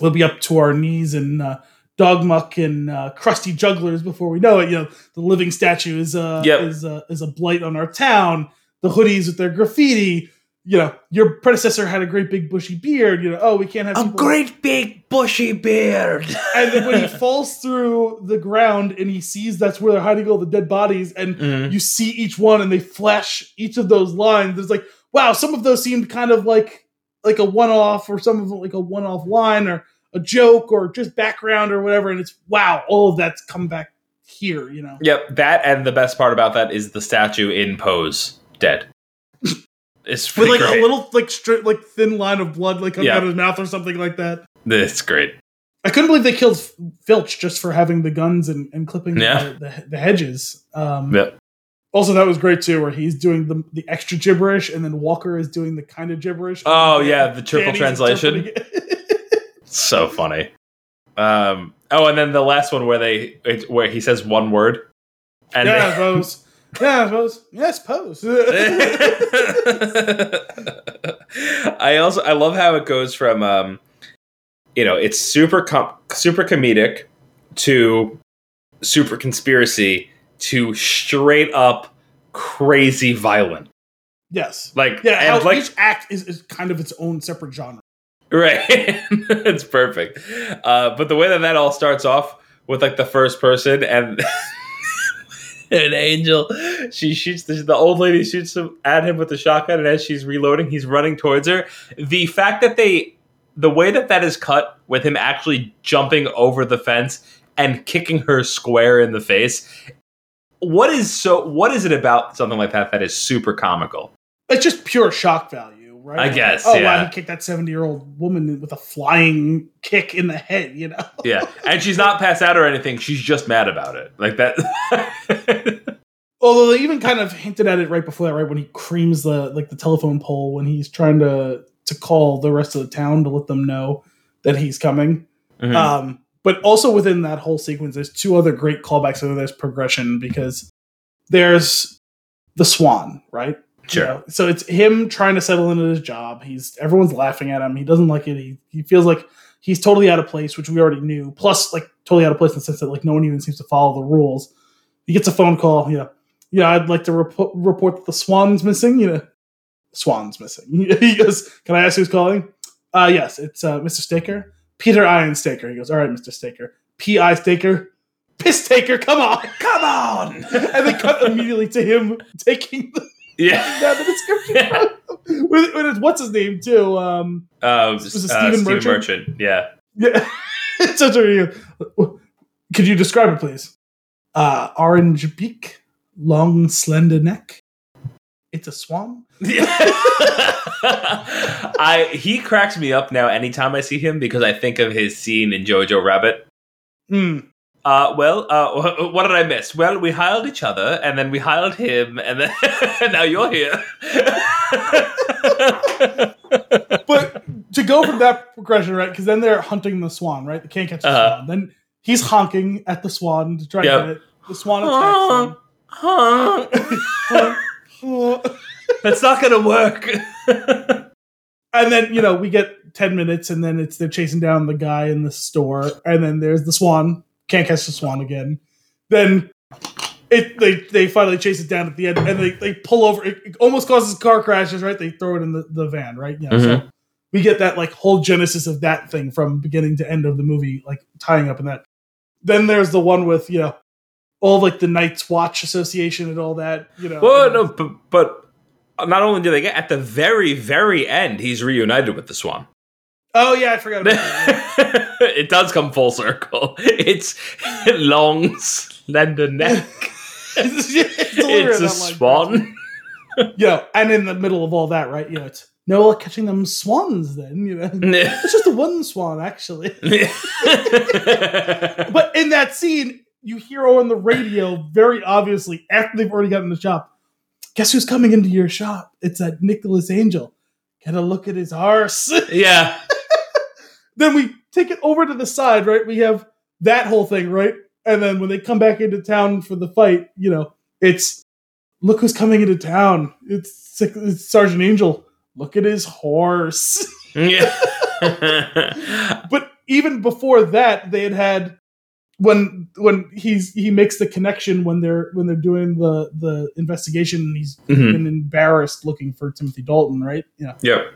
we'll be up to our knees in uh, dog muck and uh, crusty jugglers before we know it. You know, the living statue is uh, Yep. is uh, is a blight on our town. The hoodies with their graffiti. You know, your predecessor had a great big bushy beard. You know, oh, we can't have a people- big bushy beard. and then when he falls through the ground and he sees that's where they're hiding all the dead bodies, and Mhm. you see each one and they flash each of those lines. It's like, wow, some of those seemed kind of like like a one off, or some of them like a one off line, or a joke, or just background, or whatever. And it's wow, all of that's come back here. You know, Yep, that and the best part about that is the statue in pose dead. It's with like great. a little like straight like thin line of blood like coming Yeah. out of his mouth or something like that. It's great. I couldn't believe they killed Filch just for having the guns and, and clipping Yeah. the, the, the hedges. Um, Yep. Also, that was great too, where he's doing the, the extra gibberish, and then Walker is doing the kind of gibberish. Oh yeah, the triple Danny's translation. So funny. Um. Oh, and then the last one where they it, where he says one word, and yeah, suppose. Yeah, I suppose. Yeah, I suppose. I also I love how it goes from um, you know, it's super com- super comedic to super conspiracy to straight up crazy violent. yes. Like Yeah, and like each act is, is kind of its own separate genre. right, it's perfect. Uh, but the way that that all starts off with like the first person and. An angel. She shoots the, the old lady shoots at him with the shotgun, and as she's reloading, he's running towards her. The fact that they, the way that that is cut, with him actually jumping over the fence and kicking her square in the face, what is so? What is it about something like that that is super comical? It's just pure shock value, right? I guess, Oh wow, he kicked that seventy-year-old woman with a flying kick in the head. You know. Yeah, and she's not passed out or anything. She's just mad about it, like that. Although they even kind of hinted at it right before that, right when he creams the like the telephone pole when he's trying to to call the rest of the town to let them know that he's coming. Mhm. Um, but also within that whole sequence, there's two other great callbacks. So there's progression because there's the Swan, right? Sure. You know, so it's him trying to settle into his job. He's everyone's laughing at him. He doesn't like it. He, he feels like he's totally out of place, which we already knew. Plus, like totally out of place in the sense that like no one even seems to follow the rules. He gets a phone call. You know, yeah, I'd like to report report that the Swan's missing. You know, Swan's missing. he goes, "Can I ask who's calling?" Uh, yes, it's uh, Mr. Staker, Peter Ian Staker. He goes, "All right, Mr. Staker, P. I. Staker, Piss Taker, come on, Come on! and they cut immediately to him taking the, yeah. down the description. with, with his, what's his name too? Um, Um, Was it uh, Stephen Merchant? Merchant? Yeah. yeah, it's such a. Could you describe it, please? Uh, orange beak, long slender neck. It's a swan. I he cracks me up now anytime I see him because I think of his scene in Jojo Rabbit. Hmm. Uh, well, uh, what did I miss? Well, we hired each other, and then we hired him, and then now you're here. But to go from that progression, right? Because then they're hunting the swan, right? They can't catch the Uh-huh. swan. Then he's honking at the swan to try to Yep. get it. The swan attacks him. That's not gonna work. and then you know we get 10 minutes and then it's they're chasing down the guy in the store and then there's the swan can't catch the swan again. Then it they they finally chase it down at the end and they, they pull over it, it almost causes car crashes right? They throw it in the, the van right? Yeah so mm-hmm. we get that like whole genesis of that thing from beginning to end of the movie like tying up in that. Then there's the one with you know all like the Night's Watch Association and all that you know. Well, no, but, but not only do they get at the very, very end, he's reunited with the Swan. Oh yeah I forgot about that it does come full circle. It's long, slender neck. it's, it's a swan. you know, and in the middle of all that, right? You know, it's catching them swans. Then you know, it's just the one swan actually. But in that scene, you hear on the radio very obviously after they've already gotten the shop. Guess who's coming into your shop? It's that Nicholas Angel. Get a look at his arse. yeah. Then we take it over to the side, right? We have that whole thing, right? And then when they come back into town for the fight, you know, it's look who's coming into town. It's, it's Sergeant Angel. Look at his horse. Yeah. but even before that, they had had when when he's he makes the connection when they're when they're doing the the investigation and he's Mhm. been embarrassed looking for Timothy Dalton, right? Yeah. Yep.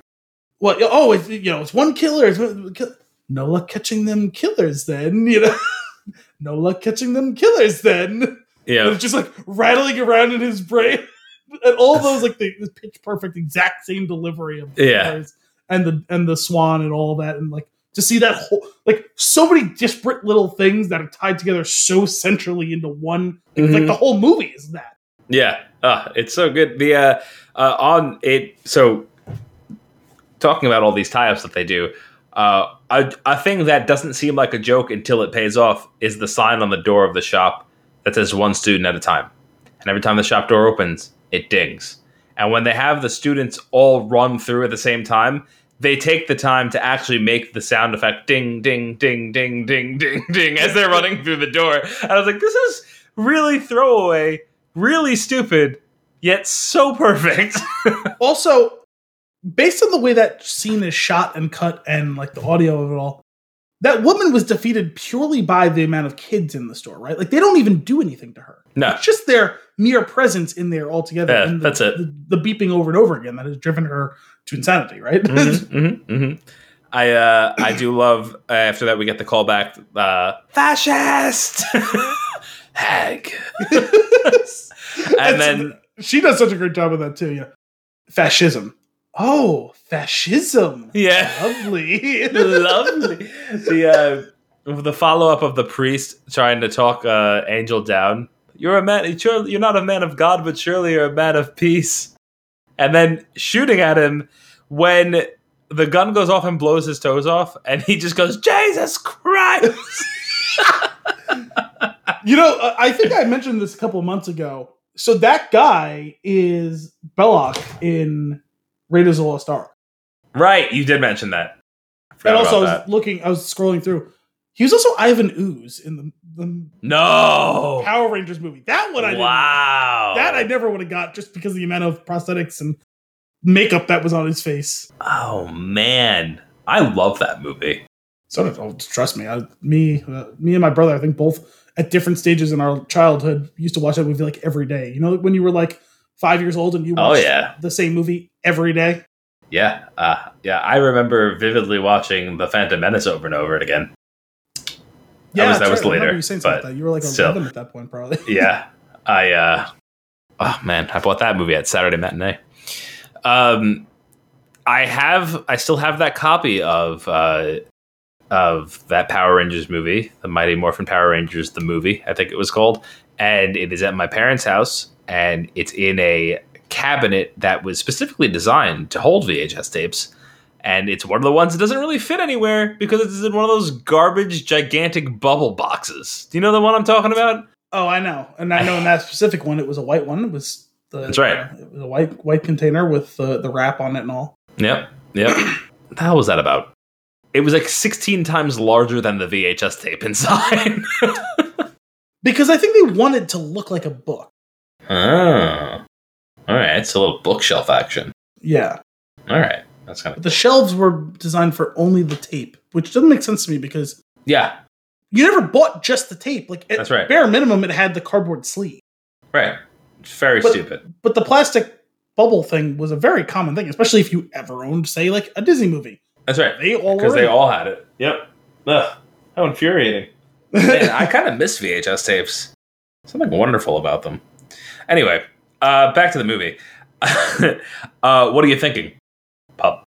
Well, oh, it's you know, it's one killer. It's one, kill- no luck catching them killers. Then you know, no luck catching them killers. Then Yeah. it's just like rattling around in his brain, and all those like the, the pitch perfect, exact same delivery of Yeah. killers and the and the swan and all that, and like to see that whole like so many disparate little things that are tied together so centrally into one. Like Mhm. the whole movie is that. Yeah, uh, it's so good. The uh, uh, on it. So talking about all these tie-ups that they do, uh, a, a thing that doesn't seem like a joke until it pays off is the sign on the door of the shop that says one student at a time, and every time the shop door opens, it dings. And when they have the students all run through at the same time, they take the time to actually make the sound effect ding, ding, ding, ding, ding, ding, ding as they're running through the door. And I was like, this is really throwaway, really stupid, yet so perfect. also based on the way that scene is shot and cut and like the audio of it all that woman was defeated purely by the amount of kids in the store right? Like they don't even do anything to her. No, it's just their mere presence in there altogether Yeah, and the, that's it. the, the beeping over and over again that has driven her to insanity right? Mhm, mhm, mhm. I uh, I do love uh, after that we get the callback uh, fascist! Hag, and then she does such a great job of that too yeah. Fascism oh fascism yeah, lovely lovely the uh, the follow up of the priest trying to talk uh, Angel down. You're a man. You're, not a man of God, but surely you're a man of peace. And then shooting at him when the gun goes off and blows his toes off, and he just goes, "Jesus Christ!" You know, I think I mentioned this a couple months ago. So that guy is Belloq in Raiders of the Lost Ark. right, you did mention that. And also, I was that. looking, I was scrolling through. He was also Ivan Ooze in the, the No. Power Rangers movie. That one I wow. That I never would have got just because of the amount of prosthetics and makeup that was on his face. Oh man, I love that movie. So did- oh, trust me, I, me, uh, me and my brother, I think both at different stages in our childhood used to watch that movie like every day. You know, when you were like five years old and you Oh, watched yeah. the same movie every day. Yeah, uh, yeah. I remember vividly watching The Phantom Menace over and over again. Yeah, was- that was right. Later, You saying but that. You were like still. at that point, probably. yeah i uh oh man i bought that movie at saturday matinee um i have i still have that copy of uh of that power rangers movie the mighty morphin power rangers the movie i think it was called and it is at my parents house and it's in a cabinet that was specifically designed to hold vhs tapes and it's one of the ones that doesn't really fit anywhere because it's in one of those garbage gigantic bubble boxes do you know the one i'm talking about Oh, I know, and I know in that specific one, it was a white one. It was the That's right. uh, it was a white white container with the the wrap on it and all. Yep. Yep. what the hell was that about? It was like 16 times larger than the VHS tape inside. Because I think they wanted to look like a book. Oh. All right. It's a little bookshelf action. Yeah, All right. That's kind of. the shelves were designed for only the tape, which doesn't make sense to me because Yeah. you never bought just the tape. Like at That's right. bare minimum, it had the cardboard sleeve, Right. Very But- stupid. but the plastic bubble thing was a very common thing, especially if you ever owned, say, like a Disney movie. That's right. They all Because they all had it. Yep. Ugh. How infuriating. Man, I kind of miss VHS tapes. Something wonderful about them. Anyway, uh, back to the movie. uh, what are you thinking? Pub.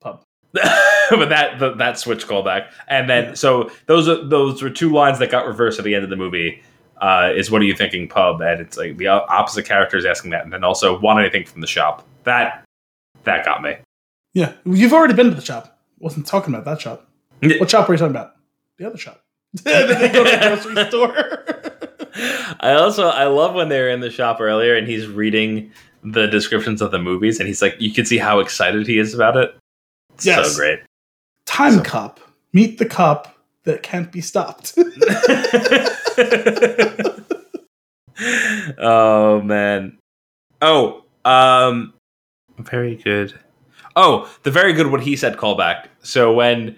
Pub. but that the, that switch callback, and then Yeah. so those are those were two lines that got reversed at the end of the movie. Uh, is what are you thinking, pub? And it's like the opposite character is asking that, and then also want anything from the shop. That that got me. Yeah, you've already been to the shop. Wasn't talking about that shop. What shop were you talking about? The other shop. then they go to the grocery store. I also I love when they're in the shop earlier and he's reading the descriptions of the movies and he's like you can see how excited he is about it. It's Yes. So great. Time So- Cop. Meet the cop that can't be stopped. oh man. Oh, um very good. Oh, the very good what he said callback. So when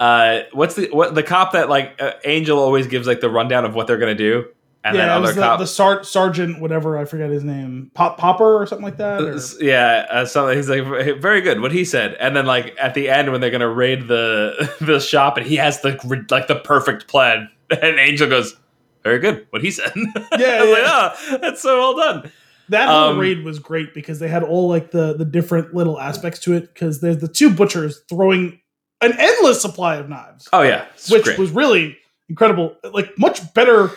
uh what's the what the cop that like uh, Angel always gives like the rundown of what they're going to do and yeah, then it was other the, cop the sar- sergeant, whatever I forget his name, Pop Popper or something like that. or- yeah, uh, something he's like very good what he said, and then like at the end when they're gonna raid the the shop and he has the like the perfect plan, and Angel goes, "Very good what he said." Yeah, I was yeah. like, oh, that's so well done. That whole Um, raid was great because they had all like the the different little aspects to it. Because there's the two butchers throwing an endless supply of knives, Oh yeah, which great. was really incredible. Like much better,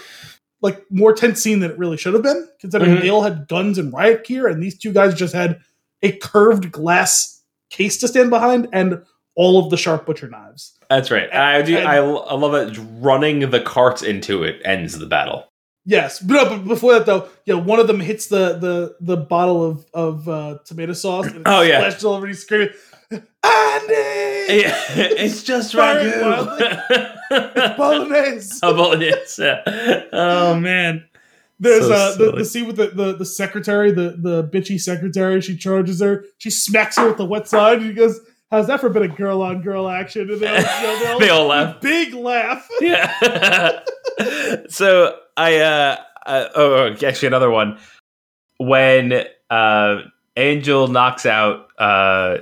like more tense scene than it really should have been. Considering Mhm. they all had guns and riot gear, and these two guys just had a curved glass case to stand behind and all of the sharp butcher knives. that's right. I do. and- I, I love it. Running the carts into it ends the battle. Yes, but, but before that though, yeah, one of them hits the the the bottle of of uh, tomato sauce. And Oh, yeah. splashes all over. He's screaming, "Andy!" Yeah, it's just ragu. Bolognese. oh, bolognese. Yeah. Oh man. There's So uh, the, the scene with the, the, the secretary, the, the bitchy secretary. She charges her. She smacks her with the wet side. And he goes, "How's that for a bit of girl on girl action?" And they all, you know, They all laugh. Big laugh. Yeah. so I uh, uh oh oh, actually another one when uh Angel knocks out uh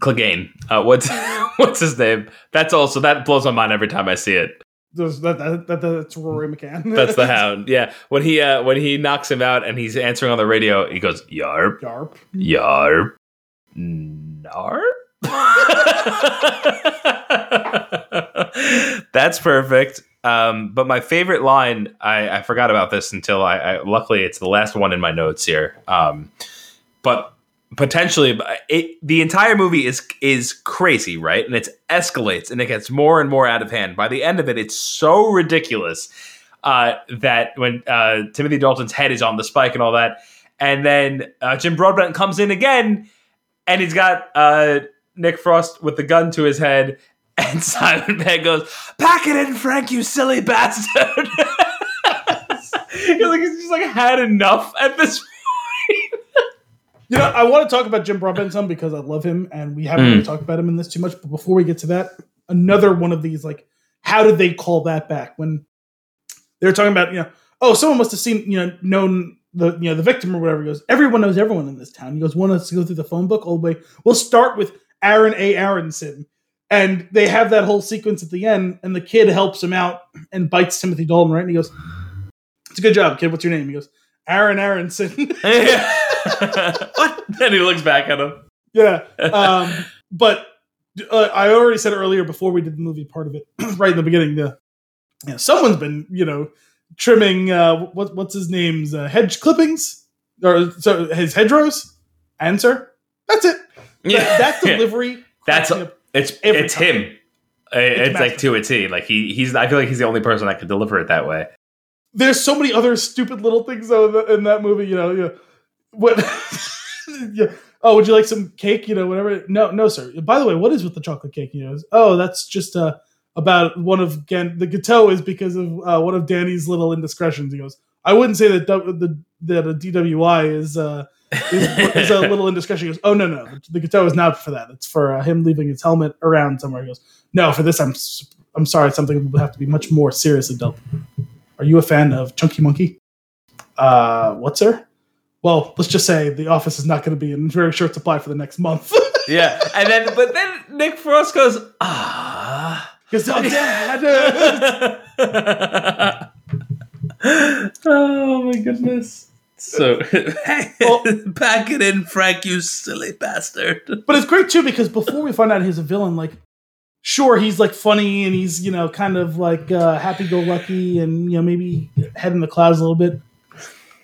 Clegane. Uh what's what's his name? That's also that blows my mind every time I see it. That, that, that, that's Rory McCann. That's the hound. Yeah. When he uh when he knocks him out and he's answering on the radio, he goes, Yarp, Yarp. yarp, narp. That's perfect. Um, but my favorite line, I, I forgot about this until I, I luckily it's the last one in my notes here. Um, but potentially, it, the entire movie is is crazy, right? And it escalates and it gets more and more out of hand. By the end of it, it's so ridiculous uh, that when uh, Timothy Dalton's head is on the spike and all that, and then uh, Jim Broadbent comes in again, and he's got uh, Nick Frost with the gun to his head, and Simon Pegg goes, "Pack it in, Frank, you silly bastard." he's like he's just like had enough at this. Point. you know, I want to talk about Jim Broadbent some because I love him, and we haven't Mm. really talked about him in this too much. But before we get to that, another one of these, like, how did they call that back when they were talking about, you know, oh, someone must have seen, you know, known the, you know, the victim or whatever. He goes, everyone knows everyone in this town. He goes, want us to go through the phone book all the way? We'll start with Aaron A. Aaronson, and they have that whole sequence at the end, and the kid helps him out and bites Timothy Dalton, right? And he goes, "It's a good job, kid. What's your name?" He goes, "Aaron Aaronson." what? And he looks back at him. Yeah. Um, but uh, I already said earlier before we did the movie part of it, right in the beginning, the you know, someone's been, you know, trimming uh what what's his name's uh, hedge clippings or so his hedgerows. Answer. That's it. That, that Yeah. delivery. That's- cracks me up. It's Every it's time. him. Uh, It's, like massive. to a T. Like he he's. I feel like he's the only person that could deliver it that way. There's so many other stupid little things though in, the, in that movie. You know, you know, what? yeah. Oh, would you like some cake? You know, whatever. No, no, sir. By the way, what is with the chocolate cake? You know, oh, that's just uh, about one of Gan- the gâteau is because of uh, one of Danny's little indiscretions. He goes, I wouldn't say that the that a DWI is uh is, a little indiscretion. He goes, oh no no, the gâteau is not for that. It's for uh, him leaving his helmet around somewhere. He goes, no, for this I'm I'm sorry, something would have to be much more seriously dealt. Are you a fan of Chunky Monkey? Uh, what, sir? Well, let's just say the office is not going to be in very short supply for the next month. yeah, and then but then Nick Frost goes ah. Because oh, dad. oh my goodness. So Well- pack it in, Frank, you silly bastard. but it's great too because before we find out he's a villain, like, sure he's like funny and he's you know kind of like uh, happy-go-lucky and you know maybe head in the clouds a little bit.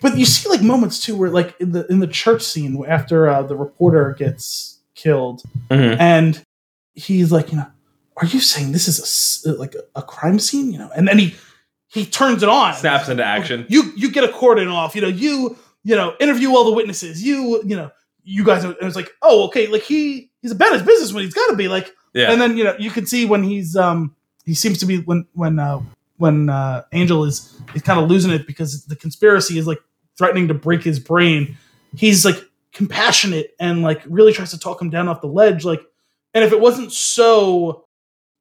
But you see like moments too where like in the in the church scene after uh, the reporter gets killed Mhm. and he's like, you know, are you saying this is a like a, a crime scene? You know, and then he he turns it on, Snaps into action. You you get a cordon off. You know, you you know interview all the witnesses. You you know you guys. Are, and it's like, oh, okay, like he he's about his business when he's got to be like. Yeah. And then you know you can see when he's um he seems to be when when uh, when uh, Angel is is kind of losing it because the conspiracy is like threatening to break his brain. He's like compassionate and like really tries to talk him down off the ledge. Like, and if it wasn't so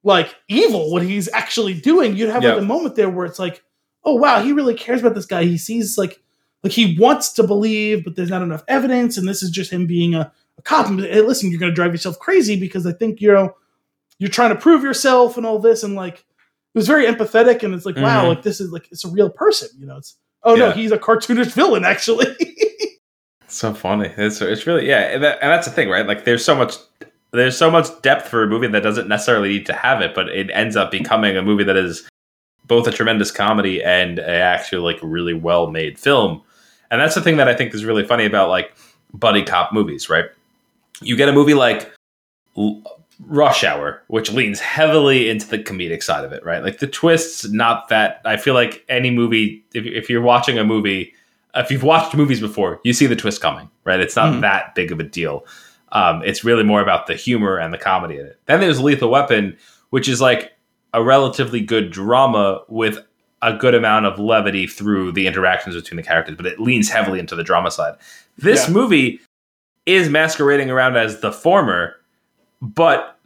like evil what he's actually doing, you'd have Yeah. like a moment there where it's like, oh wow, he really cares about this guy. He sees like like he wants to believe, but there's not enough evidence, and this is just him being a, a cop. And hey, listen, you're going to drive yourself crazy because I think you know you're trying to prove yourself and all this, and like it was very empathetic, and it's like wow, Mhm. like this is like it's a real person, you know? It's oh no, he's a cartoonish villain actually. So funny. It's it's really yeah, and, that, and that's the thing, right? Like there's so much there's so much depth for a movie that doesn't necessarily need to have it, but it ends up becoming a movie that is both a tremendous comedy and a actually like really well made film. And that's the thing that I think is really funny about like buddy cop movies, right? You get a movie like L- Rush Hour, which leans heavily into the comedic side of it, right? Like the twists, not that I feel like any movie, if, if you're watching a movie, if you've watched movies before, you see the twist coming, right? It's not Mhm. that big of a deal. Um, it's really more about the humor and the comedy in it. Then there's Lethal Weapon, which is like a relatively good drama with a good amount of levity through the interactions between the characters, but it leans heavily into the drama side. This Yeah. movie is masquerading around as the former, but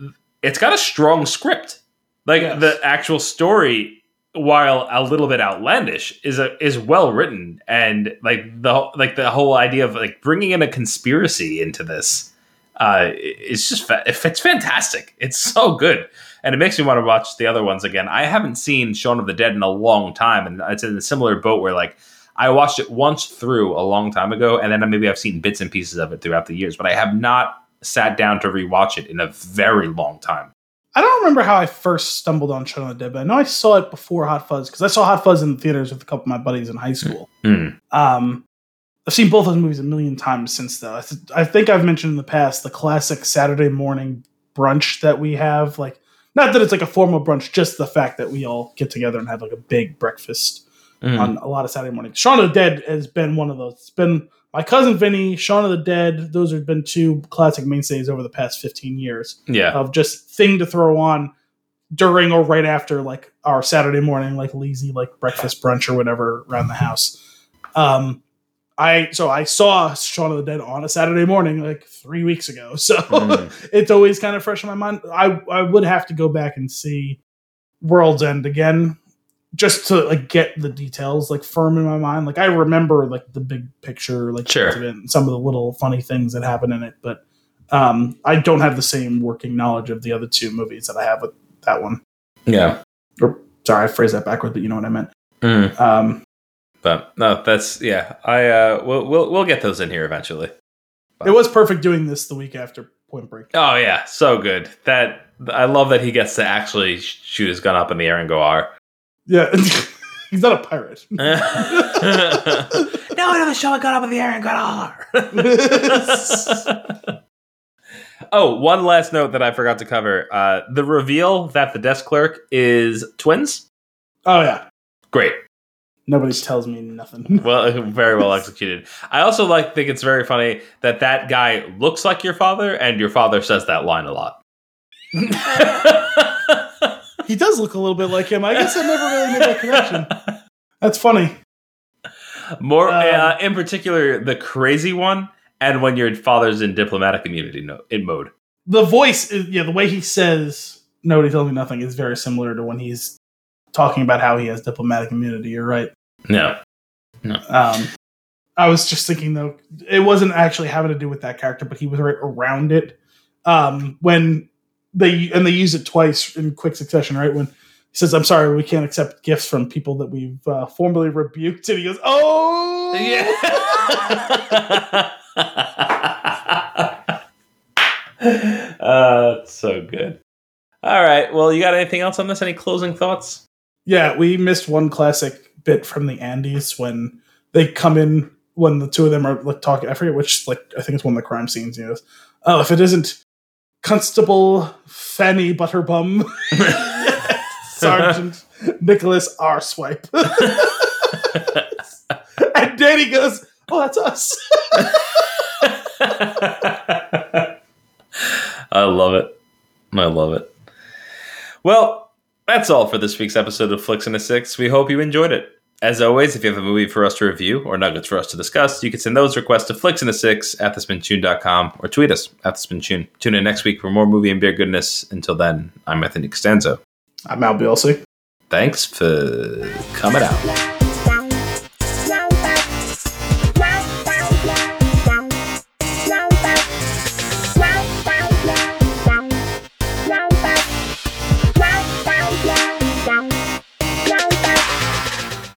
it's got a strong script. Like Yes. the actual story, while a little bit outlandish, is a is well written, and like the like the whole idea of like bringing in a conspiracy into this, uh, it's just fa- it's fantastic. It's so good, and it makes me want to watch the other ones again. I haven't seen Shaun of the Dead in a long time, and it's in a similar boat where like I watched it once through a long time ago, and then maybe I've seen bits and pieces of it throughout the years, but I have not sat down to rewatch it in a very long time. I don't remember how I first stumbled on Shaun of the Dead, but I know I saw it before Hot Fuzz because I saw Hot Fuzz in the theaters with a couple of my buddies in high school. Mm. Um, I've seen both those movies a million times since though. I, th- I think I've mentioned in the past the classic Saturday morning brunch that we have. Like, not that it's like a formal brunch, just the fact that we all get together and have like a big breakfast Mm. on a lot of Saturday mornings. Shaun of the Dead has been one of those. It's been my cousin Vinny, Shaun of the Dead. Those have been two classic mainstays over the past fifteen years Yeah. of just thing to throw on during or right after like our Saturday morning like lazy like breakfast brunch or whatever around the house. Um I so I saw Shaun of the Dead on a Saturday morning like three weeks ago. So Mm. it's always kind of fresh in my mind. I I would have to go back and see World's End again just to like get the details like firm in my mind. Like I remember like the big picture, like Sure. of it and some of the little funny things that happen in it, but um, I don't have the same working knowledge of the other two movies that I have with that one. Yeah. Or sorry, I phrased that backwards, but you know what I meant. Mm. Um, But no, that's yeah. I uh, we'll we'll we'll get those in here eventually. it was perfect doing this the week after Point Break. Oh yeah, so good. That I love that he gets to actually shoot his gun up in the air and go R. Yeah, he's not a pirate. no, I never show a gun up in the air and got R. oh, one last note that I forgot to cover: uh, the reveal that the desk clerk is twins. Oh yeah, Great. Nobody tells me nothing. Well, very well executed. I also like think it's very funny that that guy looks like your father, and your father says that line a lot. he does look a little bit like him. I guess I never really made that connection. That's funny. More, Um, uh, in particular, the crazy one, and when your father's in diplomatic immunity no, in mode. The voice, is, yeah, the way he says "nobody tells me nothing" is very similar to when he's talking about how he has diplomatic immunity. You're right. No, Um, I was just thinking though, it wasn't actually having to do with that character, but he was right around it. Um, when they and they use it twice in quick succession, right? When he says, "I'm sorry, we can't accept gifts from people that we've uh, formally rebuked," and he goes, "Oh, yeah. uh, so good. All right. Well, you got anything else on this? Any closing thoughts? Yeah, we missed one classic bit from the Andys when they come in when the two of them are like talking. I forget which, like I think it's one of the crime scenes. You know, oh, if it isn't Constable Fanny Butterbum, Sergeant Nicholas Arsewipe, and Danny goes, "Oh, that's us." I love it. I love it. Well, That's all for this week's episode of Flicks and a Six. We hope you enjoyed it. As always, if you have a movie for us to review or nuggets for us to discuss, you can send those requests to flicks in a six at thespintune.com or tweet us at thespintune. Tune in next week for more movie and beer goodness. Until then, I'm Anthony Costanzo. I'm Al Bielsi. Thanks for coming out.